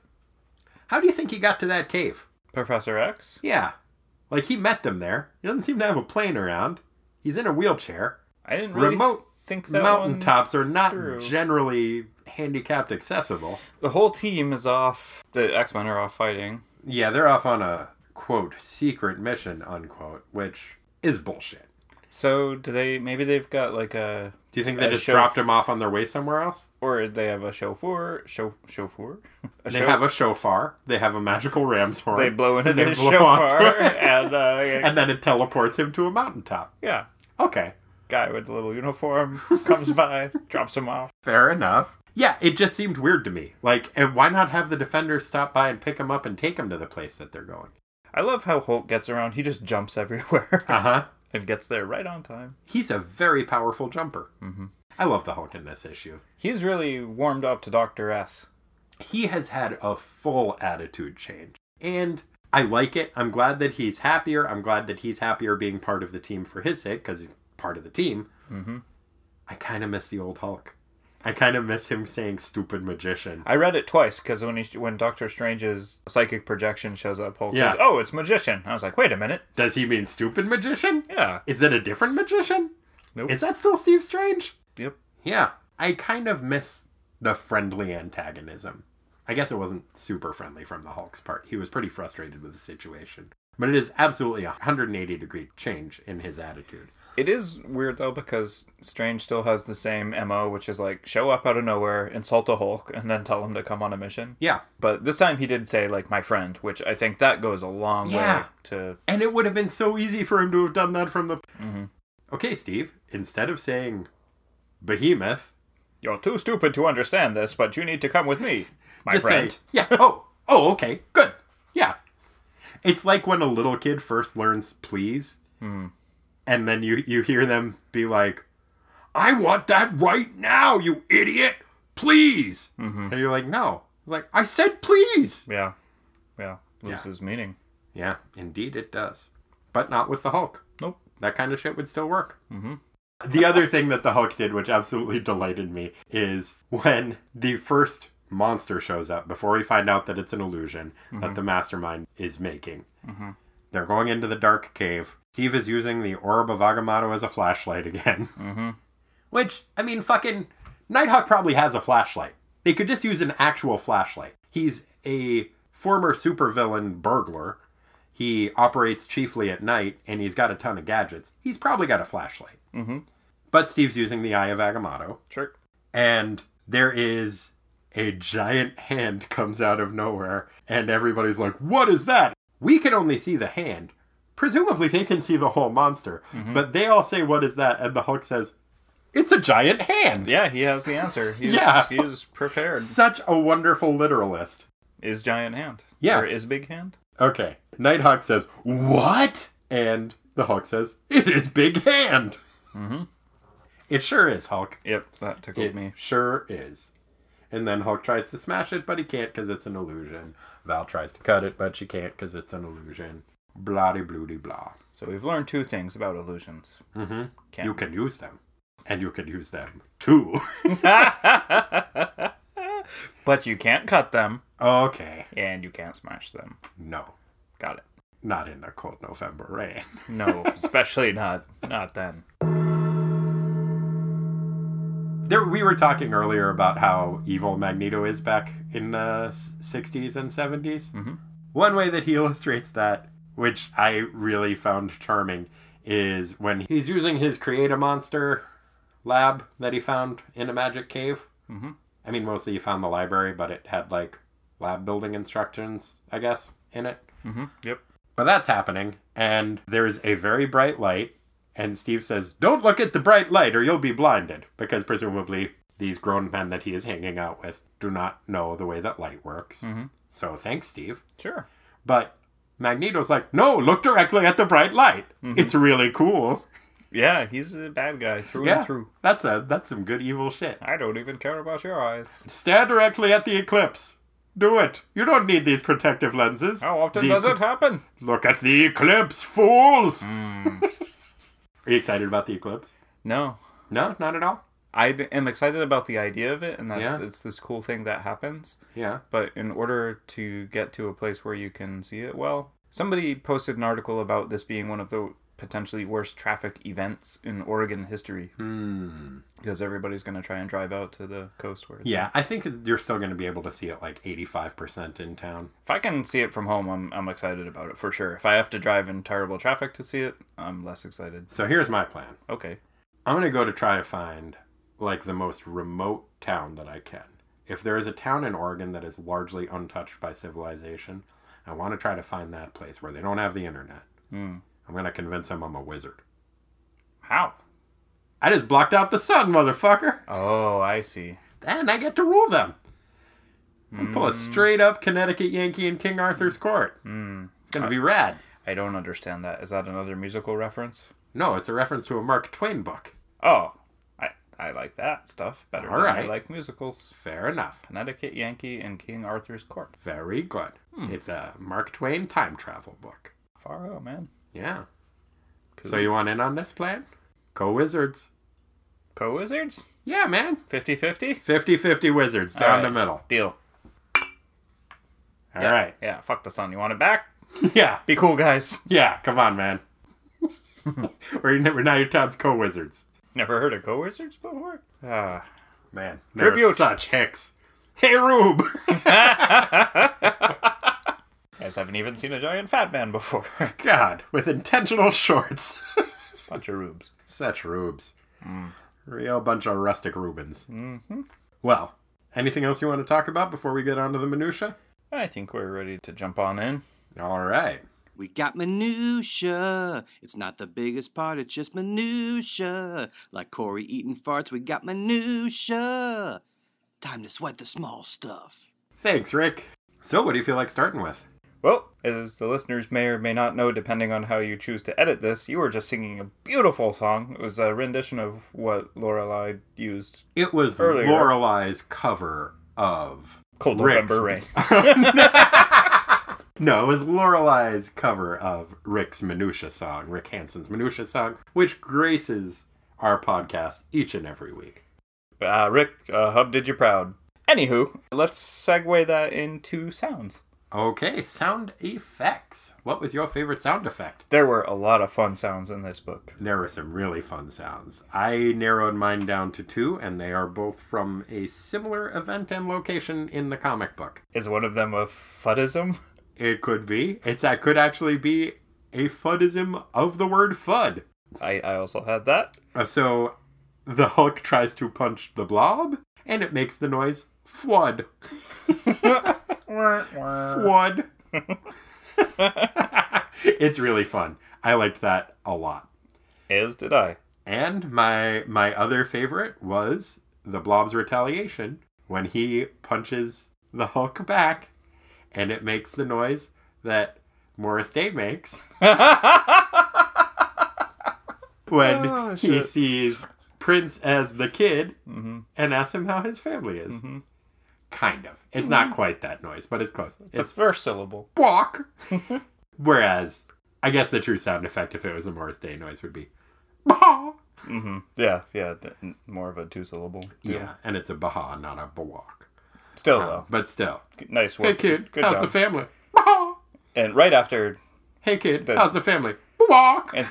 How do you think he got to that cave? Professor X. Yeah. Like he met them there. He doesn't seem to have a plane around. He's in a wheelchair. I didn't really Remote think that mountaintops are not through. generally handicapped accessible. The whole team is off. The X Men are off fighting. Yeah, they're off on a quote secret mission unquote, which is bullshit. So do they? Maybe they've got like a, Do you think they just chauff- dropped him off on their way somewhere else? or they have a chauffeur, show, chauffeur. A They chau- have a shofar. They have a magical ram's horn. They blow into the blow chauffeur, on- and uh, and then it teleports him to a mountaintop. yeah, Okay, guy with the little uniform comes by, drops him off. fair enough. Yeah, it just seemed weird to me. Like, and why not have the defenders stop by and pick him up and take him to the place that they're going? I love how Hulk gets around. He just jumps everywhere Uh huh. And gets there right on time. He's a very powerful jumper. I love the Hulk in this issue. He's really warmed up to Doctor S. He has had a full attitude change. And I like it. I'm glad that he's happier. I'm glad that he's happier being part of the team for his sake because he's part of the team. Mhm. I kind of miss the old Hulk. I kind of miss him saying stupid magician. I read it twice because when he, when Doctor Strange's psychic projection shows up, Hulk Yeah. says, "Oh, it's magician." I was like, "Wait a minute." Does he mean stupid magician? Yeah. Is it a different magician? Nope. Is that still Steve Strange? Yep. Yeah. I kind of miss the friendly antagonism. I guess it wasn't super friendly from the Hulk's part. He was pretty frustrated with the situation. But it is absolutely a 180 degree change in his attitude. It is weird though because Strange still has the same mo, which is like show up out of nowhere, insult a Hulk, and then tell him to come on a mission. Yeah. But this time he did say like my friend, which I think that goes a long Yeah. way to. And it would have been so easy for him to have done that from the. Mhm. Okay, Steve, instead of saying behemoth, You're too stupid to understand this, but you need to come with me, my friend. say, yeah, oh, oh, okay, good. Yeah. It's like when a little kid first learns please, Hmm. And then you, you hear them be like, I want that right now, you idiot! Please! Mhm. And you're like, no. It's like, I said please! Yeah, yeah, loses meaning. Yeah, indeed it does. But not with the Hulk. Nope. That kind of shit would still work. Mhm. The other thing that the Hulk did, which absolutely delighted me, is when the first monster shows up, before we find out that it's an illusion that the mastermind is making. Mhm. They're going into the dark cave. Steve is using the Orb of Agamotto as a flashlight again. Mm-hmm. Which, I mean, fucking Nighthawk probably has a flashlight. They could just use an actual flashlight. He's a former supervillain burglar. He operates chiefly at night, and he's got a ton of gadgets. He's probably got a flashlight. Mhm. But Steve's using the Eye of Agamotto, Sure. and there is a giant hand comes out of nowhere, and everybody's like, "What is that?" We can only see the hand. Presumably, they can see the whole monster, but they all say, "What is that?" And the Hulk says, "It's a giant hand." Yeah, he has the answer. He's, Yeah. he is prepared. Such a wonderful literalist. Is giant hand? Yeah. Or is big hand? Okay. Nighthawk says, What? And the Hulk says, It is Big Hand. Mm-hmm. It sure is, Hulk. Yep, that tickled It me. sure is. And then Hulk tries to smash it, but he can't because it's an illusion. Val tries to cut it, but she can't because it's an illusion. Blah de bloody blah. So we've learned two things about illusions. Mm-hmm. Can. You can use them. And you can use them too. but you can't cut them, okay. and you can't smash them. No. Got it. Not in the cold November rain. No, especially not not then. There, we were talking earlier about how evil Magneto is back in the 60s and 70s. Mhm. One way that he illustrates that, which I really found charming, is when he's using his Create a Monster lab that he found in a magic cave. Mhm. I mean, mostly he found the library, but it had like lab building instructions, I guess, in it. Mm-hmm. Yep. But that's happening, and there's a very bright light, and Steve says, Don't look at the bright light or you'll be blinded, because presumably these grown men that he is hanging out with do not know the way that light works. Mhm. So thanks, Steve. Sure. But Magneto's like, No, look directly at the bright light. It's really cool. Yeah, he's a bad guy through Yeah. and through. That's a that's some good evil shit. I don't even care about your eyes. Stare directly at the eclipse. Do it. You don't need these protective lenses. How often The does it happen? Look at the eclipse, fools! Mm. Are you excited about the eclipse? no. No, not at all. I am excited about the idea of it and that Yeah. it's this cool thing that happens. Yeah. But in order to get to a place where you can see it well, somebody posted an article about this being one of the potentially worst traffic events in Oregon history Hmm. because everybody's going to try and drive out to the coast where it's Yeah, I think you're still going to be able to see it like 85% in town. If I can see it from home, I'm I'm excited about it for sure. If I have to drive in terrible traffic to see it, I'm less excited. So here's my plan. Okay. I'm going to go to try to find like the most remote town that I can. If there is a town in Oregon that is largely untouched by civilization, I want to try to find that place where they don't have the internet. Hmm. I'm going to convince them I'm a wizard. How? I just blocked out the sun, motherfucker. Oh, I see. Then I get to rule them. And pull a Mm. straight up Connecticut Yankee in King Arthur's court. Hmm. It's going to be rad. I don't understand that. Is that another musical reference? No, it's a reference to a Mark Twain book. Oh, I like that stuff better All than I like musicals. Fair enough. Connecticut Yankee and King Arthur's Court. Very good. Hmm. It's a Mark Twain time travel book. Far out, man. Yeah. Cool. So you want in on this plan? Co Wizards. Co Wizards? Yeah, man. 50 50? 50-50 Wizards down All the middle. Deal. All yeah. right. Yeah, fuck the sun. You want it back? Yeah. Be cool, guys. Yeah. Come on, man. we're, we're now your town's co-wizards. Never heard of Co Wizards before? Ah. Man. Tribute. They're such hicks. Hey, Rube. Guys haven't even seen a giant fat man before. God, with intentional shorts. Bunch of rubes. Such rubes. Real bunch of rustic Rubens. Mm-hmm. Well, anything else you want to talk about before we get on to the minutia? I think we're ready to jump on in. All right. We got minutia. It's not the biggest part, it's just minutia. Like Corey eating farts, we got minutia. Time to sweat the small stuff. Thanks, Rick. So, what do you feel like starting with? Well, as the listeners may or may not know, depending on how you choose to edit this, you were just singing a beautiful song. It was a rendition of what Lorelei used. It was Earlier. Lorelei's cover of Cold Rick's- November Rain. No, it was Lorelei's cover of Rick's Minutia song, Rick Hansen's Minutia song, which graces our podcast each and every week. Uh, Rick, uh, Hub did you proud. Anywho, let's segue that into sounds. Okay, sound effects. What was your favorite sound effect? There were a lot of fun sounds in this book. There were some really fun sounds. I narrowed mine down to two, and they are both from a similar event and location in the comic book. Is one of them a fuddism? It could be. It's that could actually be a fudism of the word fud. I, I also had that. Uh, so the Hulk tries to punch the blob, and it makes the noise flood. Flood. it's really fun. I liked that a lot. As did I. And my my other favorite was the Blob's retaliation when he punches the Hulk back, and it makes the noise that Morris Day makes when Oh, he sees Prince as the kid Mhm. and asks him how his family is. Mhm. Kind of. It's not quite that noise, but it's close. The It's first syllable. walk. Whereas, I guess the true sound effect, if it was a Morris Day noise, would be. "Bah." hmm Yeah, yeah, more of a two syllable. Yeah, and it's a baha, not a bawak. Still, Um, though. but still. Nice work. Hey kid, Good how's job. the family? And right after, Hey kid, The- how's the family? Bawak. and,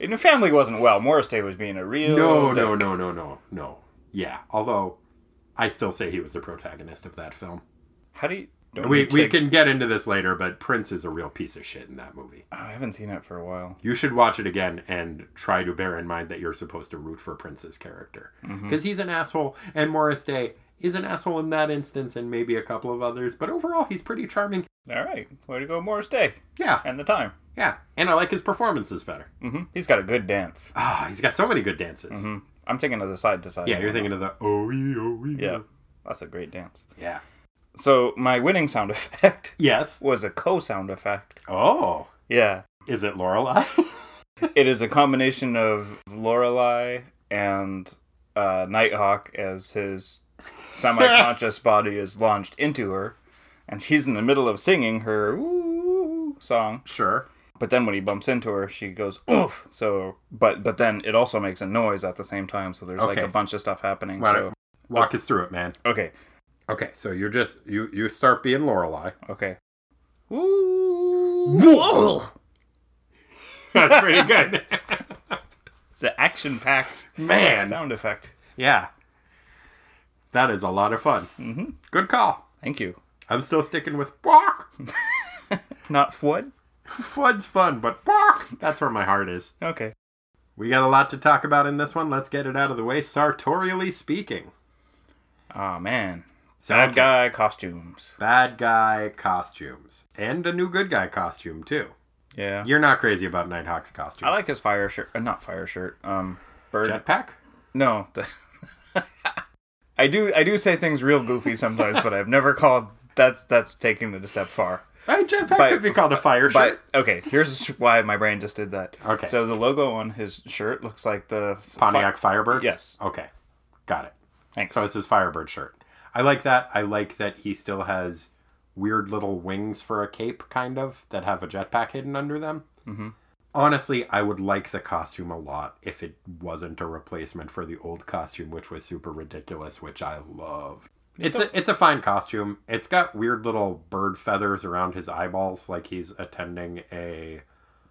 and the family wasn't well. Morris Day was being a real. No, dick. no, no, no, no, no. Yeah, although I still say he was the protagonist of that film. How do you? Don't We, you we take- can get into this later, but Prince is a real piece of shit in that movie. I haven't seen it for a while. You should watch it again and try to bear in mind that you're supposed to root for Prince's character. Mm-hmm. Because he's an asshole, and Morris Day is an asshole in that instance, and maybe a couple of others, but overall, he's pretty charming. All right, way to go, Morris Day, Yeah, and the time. yeah. And I like his performances better. Mm-hmm. He's got a good dance. Ah, he's got so many good dances. hmm I'm thinking of the side to side. Yeah, you're thinking of the oh oh Yeah, that's a great dance. yeah. So my winning sound effect Yes. was a co-sound effect. Oh, Yeah, is it Lorelei? it is a combination of Lorelei and uh, Nighthawk as his semi-conscious body is launched into her, and she's in the middle of singing her ooh song. sure. But then when he bumps into her, she goes oof. So, but but then it also makes a noise at the same time. So there's like Okay. a bunch of stuff happening. Why So don't- Walk us through it, man. okay, Okay, so you're just you you start being Lorelei. okay. Ooh. That's pretty good, It's an action-packed man. sound effect. Yeah, that is a lot of fun. Mm-hmm. Good call. Thank you. I'm still sticking with walk. Not what? Fud's fun, but walk. That's where my heart is. Okay. We got a lot to talk about in this one. Let's get it out of the way. Sartorially speaking, Oh man. So, Bad guy costumes. bad guy costumes, and a new good guy costume too. Yeah. You're not crazy about Nighthawk's costume. I like his fire shirt. Uh, not fire shirt. Um, bird. jetpack. No. The I do. I do say things real goofy sometimes, but I've never called. That's that's taking it a step far. Jetpack By- could be called a fire shirt. But okay, here's why my brain just did that. Okay. So the logo on his shirt looks like the Pontiac Firebird. Yes. Okay, got it. Thanks. So it's his Firebird shirt. I like that. I like that he still has weird little wings for a cape, kind of, that have a jetpack hidden under them. Mm-hmm. Honestly, I would like the costume a lot if it wasn't a replacement for the old costume, which was super ridiculous, which I love. It's a, it's a fine costume. It's got weird little bird feathers around his eyeballs, like he's attending a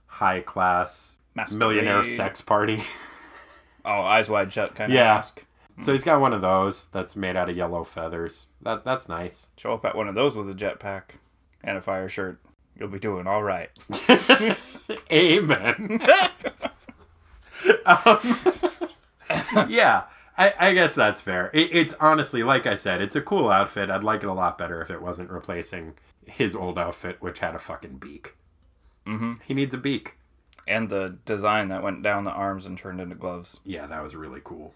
high class millionaire sex party. oh, eyes wide shut kind of Yeah. mask. Hmm. So he's got one of those that's made out of yellow feathers. That that's nice. Show up at one of those with a jetpack and a fire shirt. You'll be doing all right. Amen. um, yeah, I, I guess that's fair. It, it's honestly, like I said, it's a cool outfit. I'd like it a lot better if it wasn't replacing his old outfit, which had a fucking beak. Mm-hmm. He needs a beak. And the design that went down the arms and turned into gloves. Yeah, that was really cool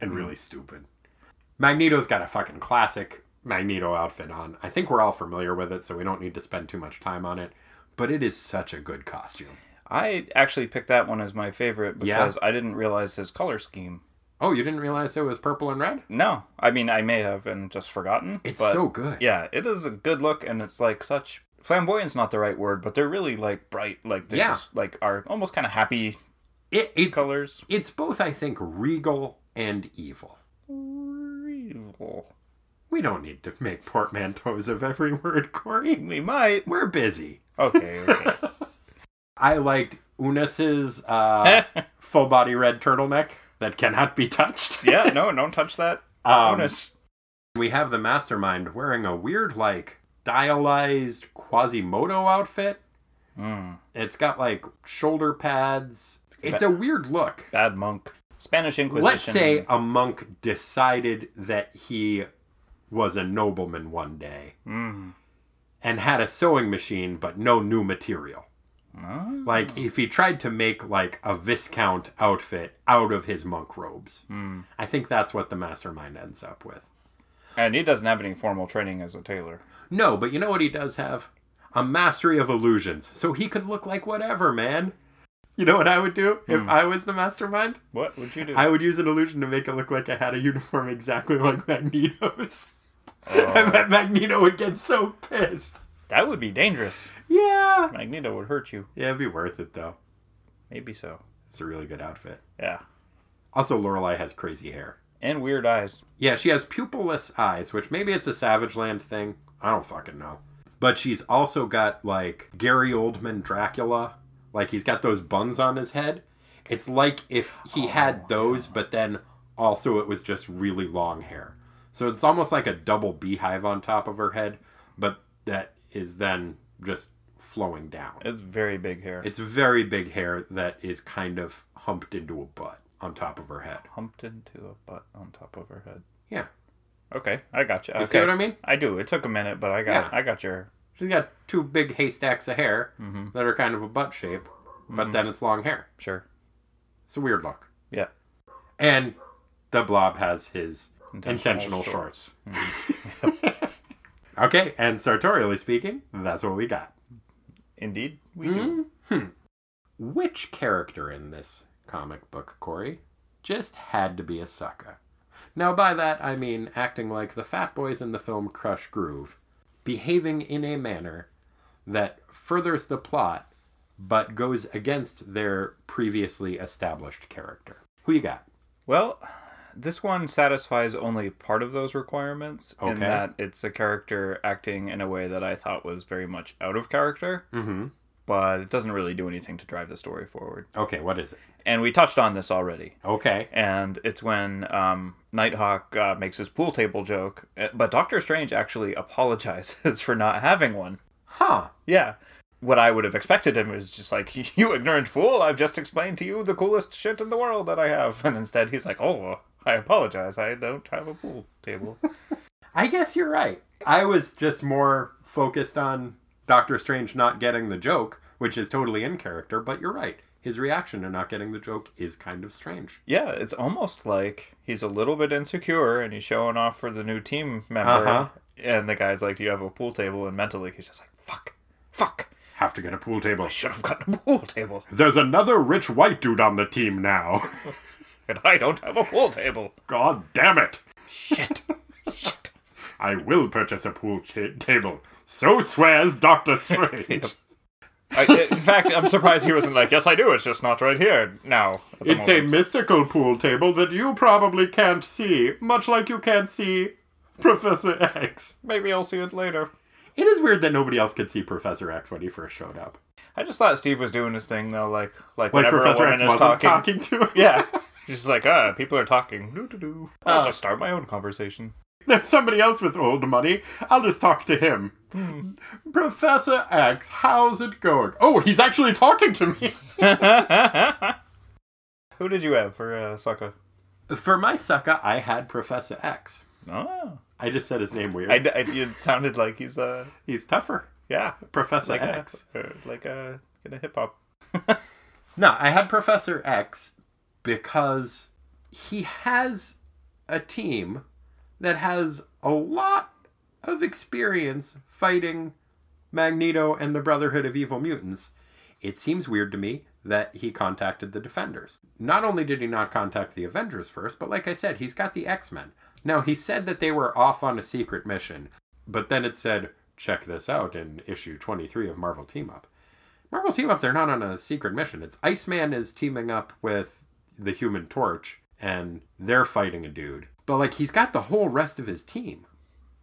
and really stupid. Magneto's got a fucking classic Magneto outfit on. I think we're all familiar with it, so we don't need to spend too much time on it. But it is such a good costume. I actually picked that one as my favorite Yeah? because I didn't realize his color scheme. Oh, you didn't realize it was purple and red? No, I mean I may have and just forgotten. It's so good. Yeah, it is a good look, and it's like such flamboyant's not the right word, but they're really like bright, like they Yeah. just like are almost kind of happy It, it's colors. it's both, I think, regal and evil. Evil. We don't need to make portmanteaus of every word, Corey. We might. We're busy. Okay. Okay. I liked Unus's uh, full body red turtleneck that cannot be touched. yeah. No, don't touch that. Um. We have the mastermind wearing a weird, like, stylized Quasimodo outfit. Mm, It's got, like, shoulder pads. It's a weird look. bad monk. Spanish Inquisition. Let's say a monk decided that he was a nobleman one day Mm. and had a sewing machine but no new material. Oh. Like if he tried to make like a viscount outfit out of his monk robes. Hmm. I think that's what the mastermind ends up with. And he doesn't have any formal training as a tailor. No, but you know what he does have? A mastery of illusions. So he could look like whatever, man. You know what I would do if I was the mastermind? What would you do? I would use an illusion to make it look like I had a uniform exactly like Magneto's. Oh. I bet Magneto would get so pissed. that would be dangerous. Yeah. Magneto would hurt you. Yeah, it'd be worth it though. Maybe so. It's a really good outfit. Yeah. Also, Lorelei has crazy hair. And weird eyes. Yeah, she has pupilless eyes, which maybe it's a Savage Land thing. I don't fucking know. But she's also got like Gary Oldman Dracula. Like he's got those buns on his head. It's like if he had oh, those, but then also it was just really long hair. So it's almost like a double beehive on top of her head, but that is then just flowing down. It's very big hair. It's very big hair that is kind of humped into a butt on top of her head. humped into a butt on top of her head. Yeah. Okay, I got you. You okay. see what I mean? I do. It took a minute, but I got Yeah. I got your She's got two big haystacks of hair Mm-hmm. that are kind of a butt shape, but then it's long hair. sure. It's a weird look. Yeah. And the blob has his Intentional intentional, shorts. okay, and sartorially speaking, that's what we got. Indeed, we do. Hmm. Which character in this comic book, Corey, just had to be a sucker? Now, by that I mean acting like the fat boys in the film Krush Groove, behaving in a manner that furthers the plot but goes against their previously established character. Who you got? Well, this one satisfies only part of those requirements in that it's a character acting in a way that I thought was very much out of character, Mm-hmm. but it doesn't really do anything to drive the story forward. Okay, what is it? And we touched on this already. Okay. and it's when um, Nighthawk uh, makes his pool table joke, uh, but Doctor Strange actually apologizes for not having one. Huh. Yeah. What I would have expected him is just like, you ignorant fool, I've just explained to you the coolest shit in the world that I have. And instead he's like, oh, I apologize, I don't have a pool table. I guess you're right. I was just more focused on Doctor Strange not getting the joke, which is totally in character, but you're right. His reaction to not getting the joke is kind of strange. yeah, it's almost like he's a little bit insecure and he's showing off for the new team member. Uh-huh. And the guy's like, do you have a pool table? And mentally he's just like, fuck. Fuck. Have to get a pool table. I should have gotten a pool table. There's another rich white dude on the team now. And I don't have a pool table. God damn it. Shit. Shit. I will purchase a pool cha- table. So swears Doctor Strange. I, in fact, I'm surprised he wasn't like, yes, I do. It's just not right here now. It's a mystical pool table that you probably can't see, much like you can't see Professor X. Maybe I'll see it later. It is weird that nobody else could see Professor X when he first showed up. I just thought Steve was doing his thing though, like like, Like whenever Professor a X woman is wasn't talking. talking, to him. Yeah, just like, ah, people are talking. Doo doo doo. I'll Oh. just start my own conversation. There's somebody else with old money. I'll just talk to him. Professor X, how's it going? Oh, he's actually talking to me. Who did you have for uh, Sokka? For my sucker, I had Professor X. Oh, I just said his name weird. I, I, it sounded like he's uh, He's tougher. yeah, Professor like X. a uh, like a in a hip hop. No, I had Professor X because he has a team that has a lot of experience fighting Magneto and the Brotherhood of Evil Mutants. It seems weird to me that he contacted the Defenders. Not only did he not contact the Avengers first, but like I said, he's got the X Men. Now, he said that they were off on a secret mission, but then it said, check this out in issue 23 of Marvel Team Up. Marvel Team Up, they're not on a secret mission. It's Iceman is teaming up with the Human Torch, and they're fighting a dude. But, like, he's got the whole rest of his team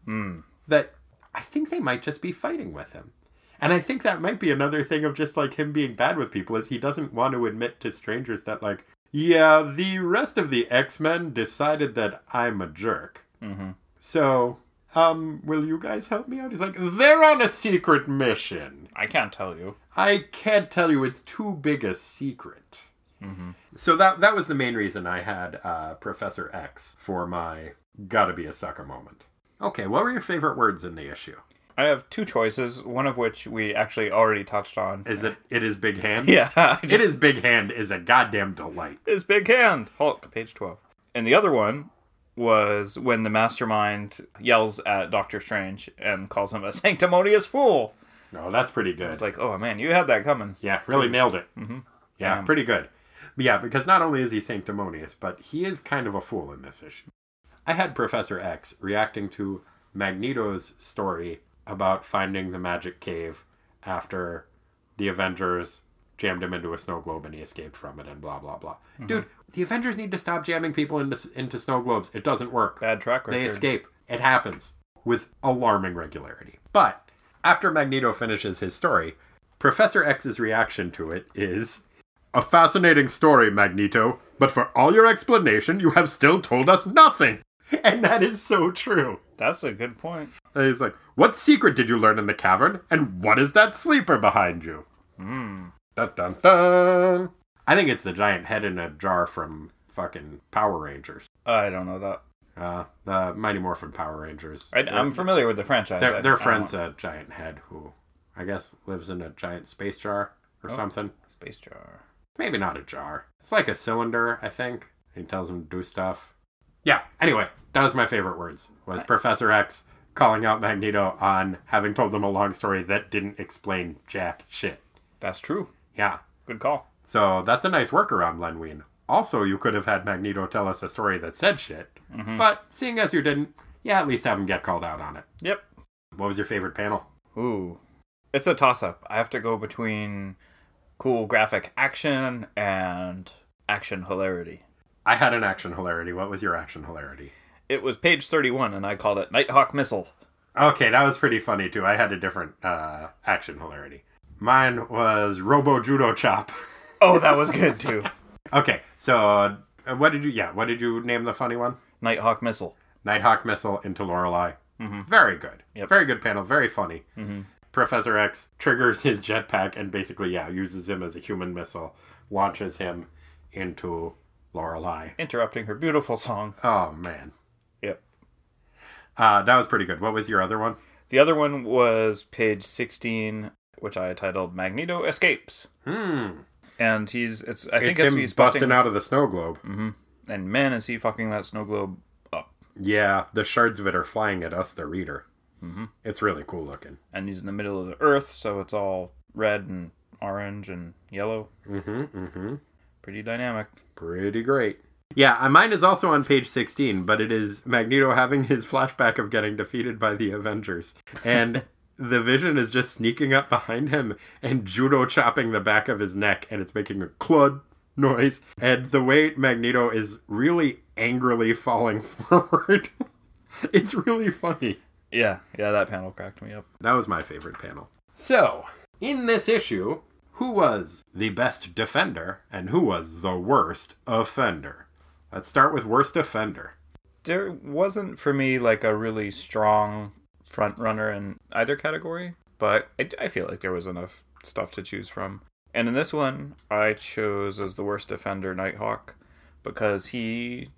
Hmm. that I think they might just be fighting with him. And I think that might be another thing of just like him being bad with people is he doesn't want to admit to strangers that like, yeah, the rest of the X-Men decided that I'm a jerk. Mm-hmm. So, um, will you guys help me out? He's like, they're on a secret mission. I can't tell you. I can't tell you. It's too big a secret. Mm-hmm. So that that was the main reason I had uh, Professor X for my gotta be a sucker moment. Okay, what were your favorite words in the issue? I have two choices, one of which we actually already touched on. Is it it is big hand? Yeah, I It just- is big hand is a goddamn delight. his big hand. Hulk, page 12. And the other one was when the mastermind yells at Doctor Strange and calls him a sanctimonious fool. No, that's pretty good. It's like, oh man, you had that coming. yeah, really nailed it. Mhm. Yeah, Damn. pretty good. Yeah, because not only is he sanctimonious, but he is kind of a fool in this issue. I had Professor X reacting to Magneto's story about finding the magic cave after the Avengers jammed him into a snow globe and he escaped from it and blah blah blah. Mm-hmm. Dude, the Avengers need to stop jamming people into into snow globes. It doesn't work. Bad track record. They escape. It happens with alarming regularity. But after Magneto finishes his story, Professor X's reaction to it is a fascinating story, Magneto, but for all your explanation, you have still told us nothing. And that is so true. That's a good point. And he's like, What secret did you learn in the cavern? And what is that sleeper behind you? Hmm. Dun dun dun. I think it's the giant head in a jar from fucking Power Rangers. I don't know that. Uh, the Mighty Morphin Power Rangers. I, I'm familiar with the franchise. Their, I- their I friend's don't- a giant head who, I guess, lives in a giant space jar or Oh. something. Space Jar. Maybe not a jar. It's like a cylinder, I think. He tells him to do stuff. Yeah. Anyway, that was my favorite words. Was Professor X calling out Magneto on having told them a long story that didn't explain jack shit. That's true. Yeah. Good call. So that's a nice workaround, Len Wein. Also, you could have had Magneto tell us a story that said shit. Mhm. But seeing as you didn't, yeah, at least have him get called out on it. Yep. What was your favorite panel? Ooh. It's a toss up. I have to go between cool graphic action and action hilarity. I had an action hilarity. What was your action hilarity? It was page 31, and I called it Nighthawk Missile. Okay, that was pretty funny too. I had a different uh, action hilarity. Mine was Robo Judo Chop. Oh, that was good too. okay, so uh, what did you? Yeah, what did you name the funny one? Nighthawk Missile. Nighthawk missile into Lorelei. Mhm. Very good. Yep. Very good panel. Very funny. Mhm. Professor X triggers his jetpack and basically, yeah, uses him as a human missile, launches him into Lorelei. Interrupting her beautiful song. Oh man, Yep. uh, that was pretty good. What was your other one? The other one was page 16, which I titled Magneto Escapes. Hmm. And he's, it's, I think it's him he's busting busting out of the snow globe. Mm-hmm. And man, is he fucking that snow globe up. Yeah, the shards of it are flying at us, the reader. Hmm It's really cool looking. And he's in the middle of the earth, so it's all red and orange and yellow. Mm-hmm. Mm-hmm. Pretty dynamic. Pretty great. Yeah, uh, mine is also on page 16, but it is Magneto having his flashback of getting defeated by the Avengers. And the vision is just sneaking up behind him and judo chopping the back of his neck, and it's making a clud noise. And the way Magneto is really angrily falling forward, it's really funny. Yeah, yeah, that panel cracked me up. That was my favorite panel. So, in this issue, who was the best defender and who was the worst offender? Let's start with worst offender. There wasn't for me like a really strong front runner in either category, but I, I feel like there was enough stuff to choose from. And in this one, I chose as the worst defender Nighthawk because he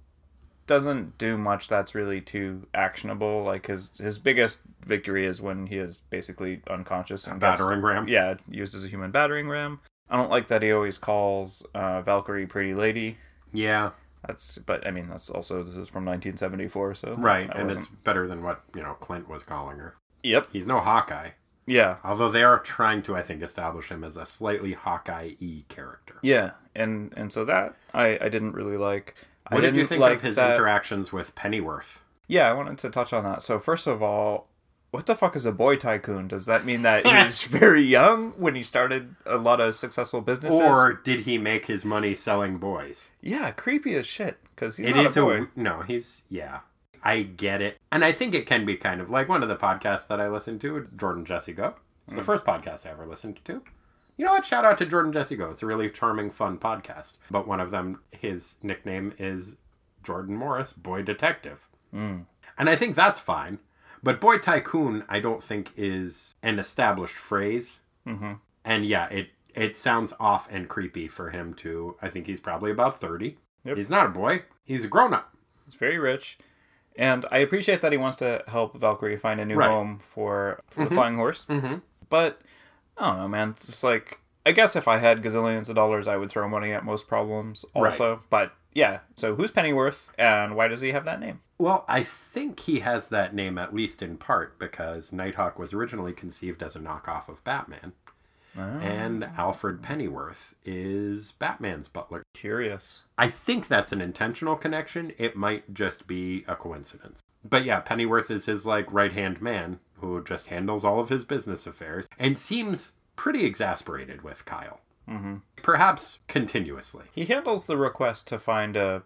doesn't do much that's really too actionable. Like his his biggest victory is when he is basically unconscious and gets- Battering ram. yeah, used as a human battering ram. I don't like that he always calls uh, Valkyrie pretty lady. Yeah, That's but I mean that's also this is from 1974, so right. And wasn't- it's better than what, you know, Clint was calling her. yep, He's no Hawkeye. yeah, Although they are trying to, I think, establish him as a slightly Hawkeye y character. yeah, and and so that I I didn't really like. What did you think like of his that- interactions with Pennyworth? Yeah, I wanted to touch on that. So first of all, what the fuck is a boy tycoon? Does that mean that he was very young when he started a lot of successful businesses? Or did he make his money selling boys? yeah, creepy as shit because he's It is a a, no. He's yeah. I get it, and I think it can be kind of like one of the podcasts that I listened to, Jordan Jesse Go. It's Mm. the first podcast I ever listened to. You know what? Shout out to Jordan Jesse Go. It's a really charming, fun podcast. But one of them, his nickname is Jordan Morris, Boy Detective, Mm. and I think that's fine. But Boy Tycoon, I don't think is an established phrase. hmm And yeah, it it sounds off and creepy for him to. I think he's probably about thirty. Yep. He's not a boy. He's a grown up. He's very rich, and I appreciate that he wants to help Valkyrie find a new Right. home for, for the flying horse. Mm-hmm. But I don't know, man. It's just like I guess if I had gazillions of dollars, I would throw money at most problems. Also, but yeah. So who's Pennyworth, and why does he have that name? Well, I think he has that name at least in part because Nighthawk was originally conceived as a knockoff of Batman, and ah. Alfred Pennyworth is Batman's butler. Curious. I think that's an intentional connection. It might just be a coincidence. But yeah, Pennyworth is his like right-hand man who just handles all of his business affairs and seems pretty exasperated with Kyle. hmm Perhaps continuously. He handles the request to find a.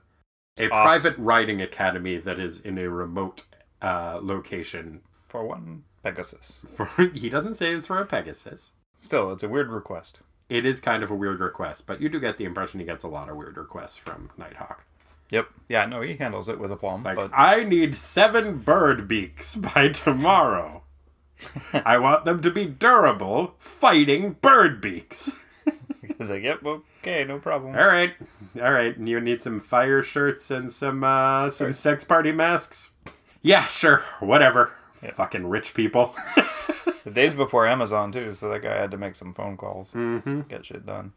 A Off- private riding academy that is in a remote uh, location. For one, Pegasus. For, he doesn't say it's for a Pegasus. Still, it's a weird request. It is kind of a weird request, but you do get the impression he gets a lot of weird requests from Nighthawk. Yep. Yeah, no, he handles it with a plum. Like, but I need seven bird beaks by tomorrow. I want them to be durable, fighting bird beaks. he's like, yep, okay, no problem. All right, all right. You need some fire shirts and some uh, some sex party masks. Yeah, sure, whatever. Fucking rich people. The days before Amazon, too, so that guy had to make some phone calls. hmm Get shit done.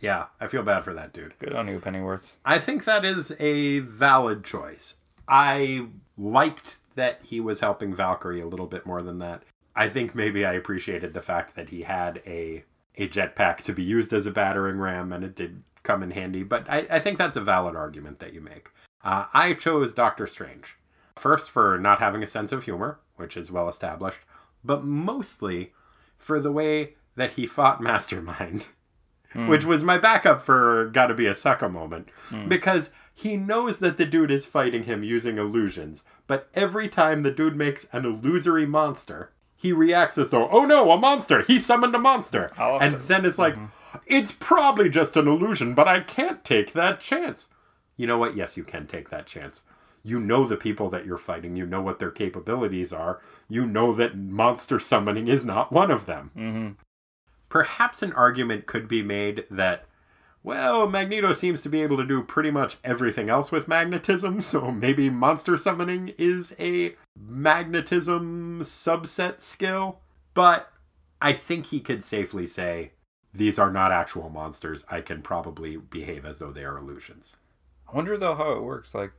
Yeah, I feel bad for that dude. Good on you, Pennyworth. I think that is a valid choice. I liked that he was helping Valkyrie a little bit more than that. I think maybe I appreciated the fact that he had a a jetpack to be used as a battering ram, and it did come in handy. But I, I think that's a valid argument that you make. Uh, I chose Doctor Strange first for not having a sense of humor, which is well established, but mostly for the way that he fought Mastermind which was my backup for gotta be a sucker moment because he knows that the dude is fighting him using illusions but every time the dude makes an illusory monster he reacts as though oh no a monster. He summoned a monster. And to- then it's like it's probably just an illusion but i can't take that chance. You know what? Yes you can take that chance. You know the people that you're fighting. You know what their capabilities are. You know that monster summoning is not one of them. Mm-hmm. perhaps an argument could be made that well magneto seems to be able to do pretty much everything else with magnetism so maybe monster summoning is a magnetism subset skill but i think he could safely say these are not actual monsters i can probably behave as though they are illusions I wonder, though, how it works. Like,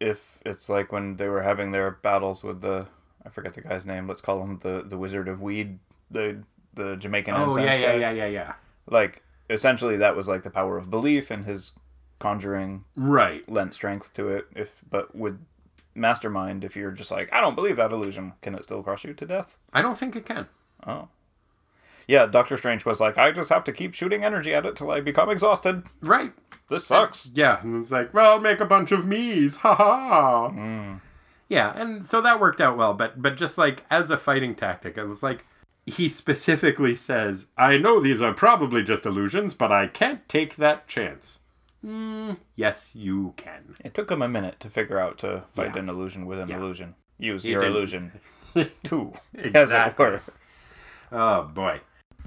if it's like when they were having their battles with the I forget the guy's name. Let's call him the the Wizard of Weed, the the Jamaican Oh yeah, yeah, yeah, yeah, yeah. Like essentially, that was like the power of belief, and his conjuring Right. lent strength to it. If but with Mastermind, if you're just like, I don't believe that illusion, can it still crush you to death? I don't think it can. Oh. Yeah, Doctor Strange was like, I just have to keep shooting energy at it till I become exhausted. Right. This sucks. Yeah, and it's like, well, make a bunch of me's, ha ha. Mm. Yeah, and so that worked out well, but but just like as a fighting tactic, it was like he specifically says, "I know these are probably just illusions, but I can't take that chance." Mm, yes, you can. It took him a minute to figure out to fight Yeah. an illusion with an Yeah. illusion. Use He your didn't. illusion. It Exactly. were. Oh boy.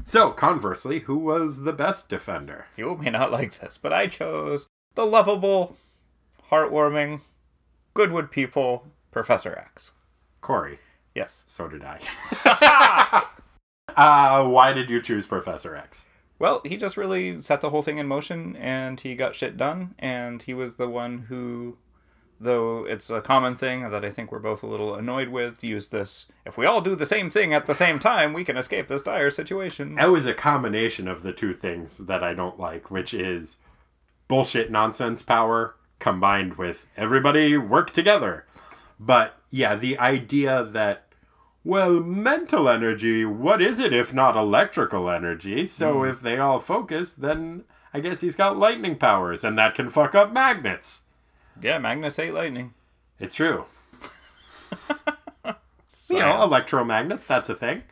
So conversely, who was the best defender? You may not like this, but I chose the lovable, heartwarming, Goodwood people, Professor X. Corey. Yes. So did I. uh, why did you choose Professor X? Well, he just really set the whole thing in motion and he got shit done. And he was the one who, though it's a common thing that I think we're both a little annoyed with, used this if we all do the same thing at the same time, we can escape this dire situation. That was a combination of the two things that I don't like, which is bullshit nonsense power combined with everybody work together. But yeah, the idea that, well, mental energy, what is it if not electrical energy? So if they all focus, then I guess he's got lightning powers, and that can fuck up magnets. Yeah, magnets hate lightning. It's true. You know, electromagnets, that's a thing.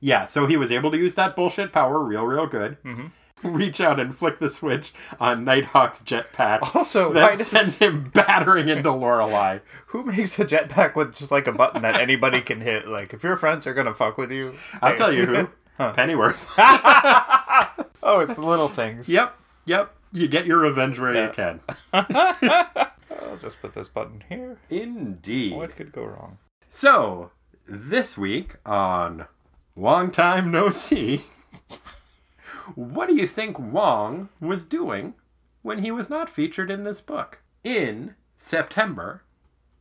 Yeah, so he was able to use that bullshit power real, real good. Mhm. Reach out and flick the switch on Nighthawk's jetpack. Also, why that does- him battering into Lorelei. Who makes a jetpack with just like a button that anybody can hit? Like, if your friends are gonna fuck with you, I'll tell you who. Huh. Pennyworth. oh, it's the little things. yep, yep. You get your revenge where Yeah. you can. I'll just put this button here. Indeed. What could go wrong? So, this week on Long Time No See, what do you think Wong was doing when he was not featured in this book in September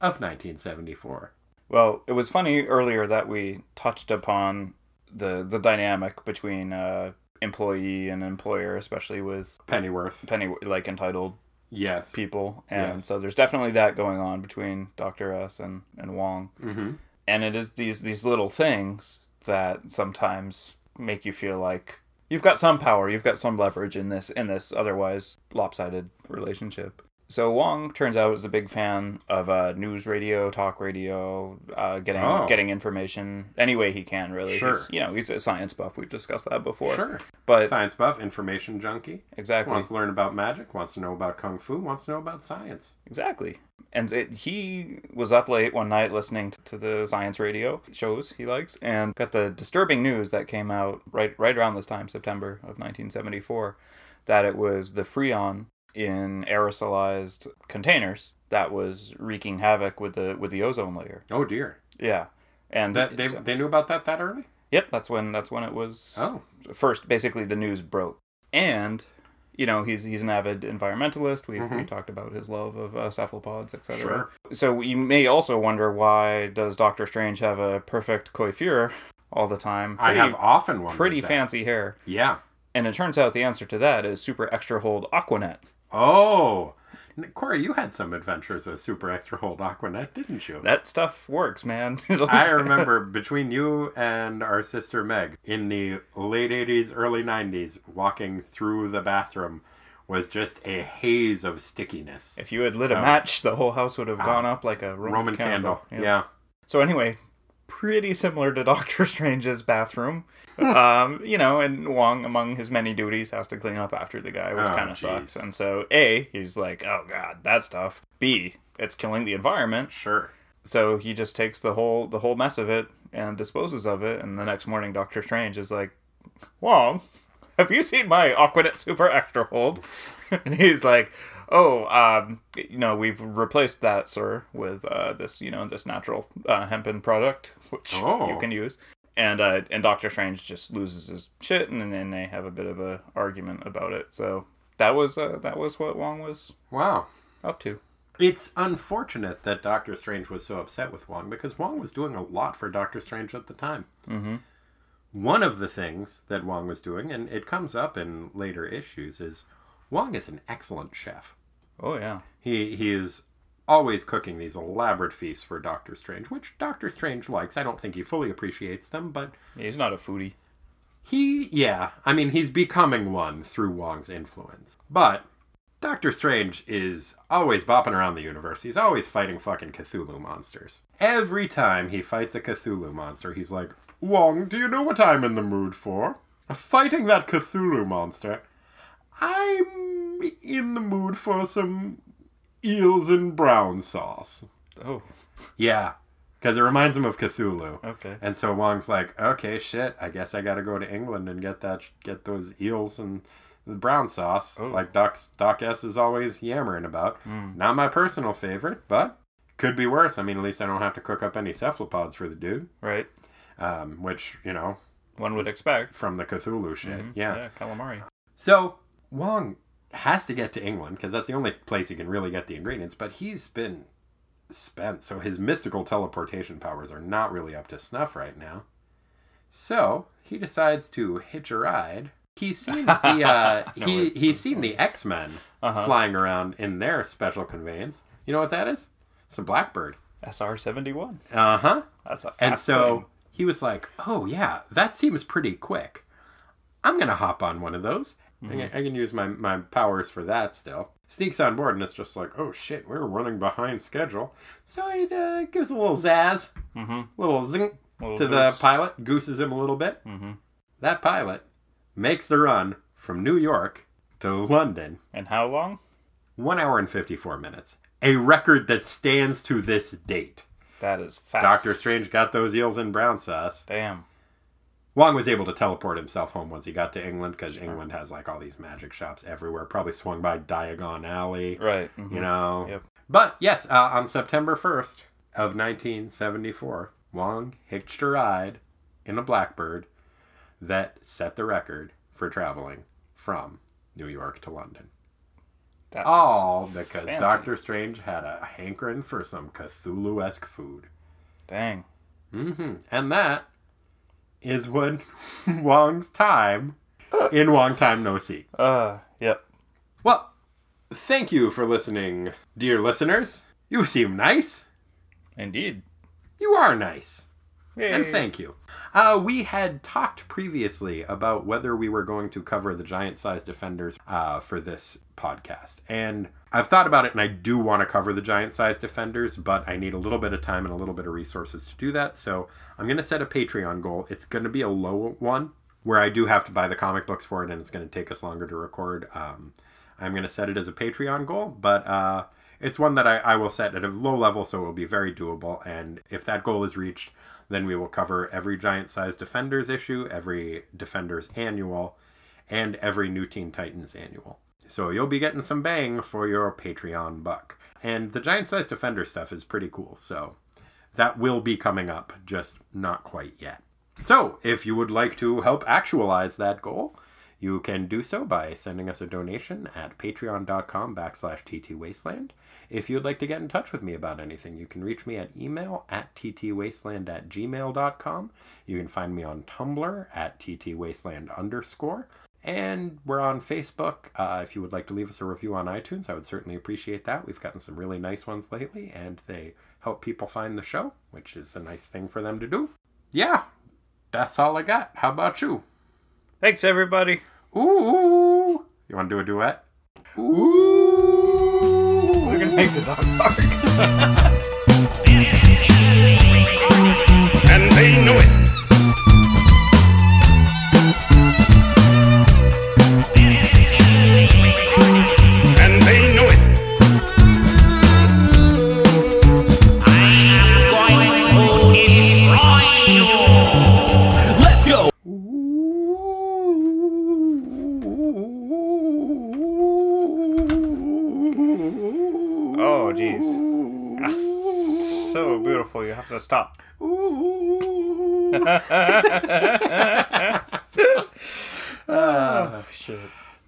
of 1974? Well, it was funny earlier that we touched upon the the dynamic between uh, employee and employer, especially with Pennyworth. penny like entitled Yes. people, and Yes. so there's definitely that going on between Doctor S and and Wong. Mm-hmm. and it is these these little things that sometimes make you feel like you've got some power, you've got some leverage in this in this otherwise lopsided relationship. So Wong turns out is a big fan of uh, news radio, talk radio, uh, getting Oh. getting information any way he can. Really, Sure. He's, you know, he's a science buff. We've discussed that before. Sure. but Science buff, information junkie. exactly, Wants to learn about magic, wants to know about kung fu, wants to know about science. Exactly. And it, he was up late one night listening to the science radio shows he likes and got the disturbing news that came out right right around this time, September of 1974, that it was the Freon in aerosolized containers that was wreaking havoc with the with the ozone layer. Oh dear. Yeah. And That they, they knew about that that early? Yep, that's when that's when it was Oh. first basically the news broke. And you know, he's he's an avid environmentalist. We we Mhm. talked about his love of uh, cephalopods, etc. Sure. So you may also wonder why does Doctor Strange have a perfect coiffure all the time? I have often wondered pretty that. fancy hair. Yeah. And it turns out the answer to that is super extra hold Aquanet. Oh. Corey, you had some adventures with Super Extra Hold Aquanet, didn't you? That stuff works, man. I remember between you and our sister Meg in the late 80s, early 90s, walking through the bathroom was just a haze of stickiness. if you had lit a Oh. match, the whole house would have ah, gone up like a Roman, Roman candle. Yeah. So anyway, pretty similar to Doctor Strange's bathroom. Um, you know, and Wong, among his many duties, has to clean up after the guy, which Oh, kind of sucks. And so, A, he's like, oh god, that stuff. B, it's killing the environment. Sure. So he just takes the whole the whole mess of it and disposes of it. And the next morning, Doctor Strange is like, Wong, have you seen my Aquanet Super Extra Hold? and he's like, oh, um, you know, we've replaced that, sir, with uh, this, you know, this natural uh, hempen product, which Oh. you can use. And uh, and Doctor Strange just loses his shit, and then they have a bit of a argument about it. So that was uh, that was what Wong was Wow. up to. It's unfortunate that Doctor Strange was so upset with Wong because Wong was doing a lot for Doctor Strange at the time. Mm-hmm. One of the things that Wong was doing, and it comes up in later issues, is Wong is an excellent chef. Oh yeah. He he is always cooking these elaborate feasts for Doctor Strange, which Doctor Strange likes. I don't think he fully appreciates them, but He's not a foodie. he yeah, I mean he's becoming one through Wong's influence. But Doctor Strange is always bopping around the universe. He's always fighting fucking Cthulhu monsters. Every time he fights a Cthulhu monster, he's like, Wong, do you know what I'm in the mood for? Fighting that Cthulhu monster. I'm in the mood for some eels and brown sauce. Oh, Yeah, because it reminds him of Cthulhu. okay. And so Wong's like, okay, shit, I guess I got to go to England and get that, get those eels and the brown sauce, Oh. like Doc Doc S is always yammering about. Not my personal favorite, but could be worse. I mean, at least I don't have to cook up any cephalopods for the dude, Right. um, which you know One would expect. from the Cthulhu shit. Mhm. Yeah. Yeah, calamari. So Wong has to get to England because that's the only place you can really get the ingredients. But he's been spent, so his mystical teleportation powers are not really up to snuff right now. So he decides to hitch a ride. He's seen the uh, No, he he's seen the X Men Uh-huh. flying around in their special conveyance. You know what that is? It's a blackbird. SR seventy one. Uh huh. That's a And so plane. he was like, "Oh yeah, that seems pretty quick. I'm gonna hop on one of those. I, can, I can use my my powers for that still." Sneaks on board and it's just like, "Oh shit, we're running behind schedule." So he uh, gives a little zazz, Mhm. little zing Little to the pilot, gooses him a little bit. Mhm. That pilot makes the run from New York to London, And how long? one hour and fifty four minutes, a record that stands to this date. That is fast. Doctor Strange got those eels in brown sauce. Damn. Wong was able to teleport himself home once he got to England because England has like all these magic shops everywhere. Probably swung by Diagon Alley, Right. mhm. you know. Yep. But yes, uh, on September 1st of 1974, Wong hitched a ride in a Blackbird that set the record for traveling from New York to London. That's All because fancy. Doctor Strange had a hankering for some Cthulhu esque food. dang. Mm-hmm. And that is when Wong's time in Wong Time No See. Uh, yep. Well, thank you for listening, dear listeners. You seem nice. Indeed. You are nice. Yay. And thank you. Uh, we had talked previously about whether we were going to cover the giant sized defenders uh, for this podcast. And I've thought about it and I do want to cover the giant sized defenders, but I need a little bit of time and a little bit of resources to do that. So I'm going to set a Patreon goal. It's going to be a low one where I do have to buy the comic books for it and it's going to take us longer to record. Um, I'm going to set it as a Patreon goal, but uh, it's one that I, I will set at a low level, so it will be very doable. And if that goal is reached, then we will cover every giant sized Defenders issue, every Defenders annual, and every New Teen Titans annual. So you'll be getting some bang for your Patreon buck. And the giant sized Defender stuff is pretty cool, so that will be coming up, just not quite yet. So, if you would like to help actualize that goal, you can do so by sending us a donation at patreon.com backslash ttwasteland. If you'd like to get in touch with me about anything, you can reach me at email at ttwasteland at gmail.com. You can find me on Tumblr at ttwasteland underscore. And we're on Facebook. Uh, if you would like to leave us a review on iTunes, I would certainly appreciate that. We've gotten some really nice ones lately, and they help people find the show, which is a nice thing for them to do. Yeah, that's all I got. How about you? Thanks, everybody. Ooh. You want to do a duet? Ooh. We're gonna make the dog bark. and they know it. Beautiful. You have to stop. Oh Shit.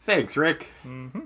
thanks, Rick. Mm-hmm.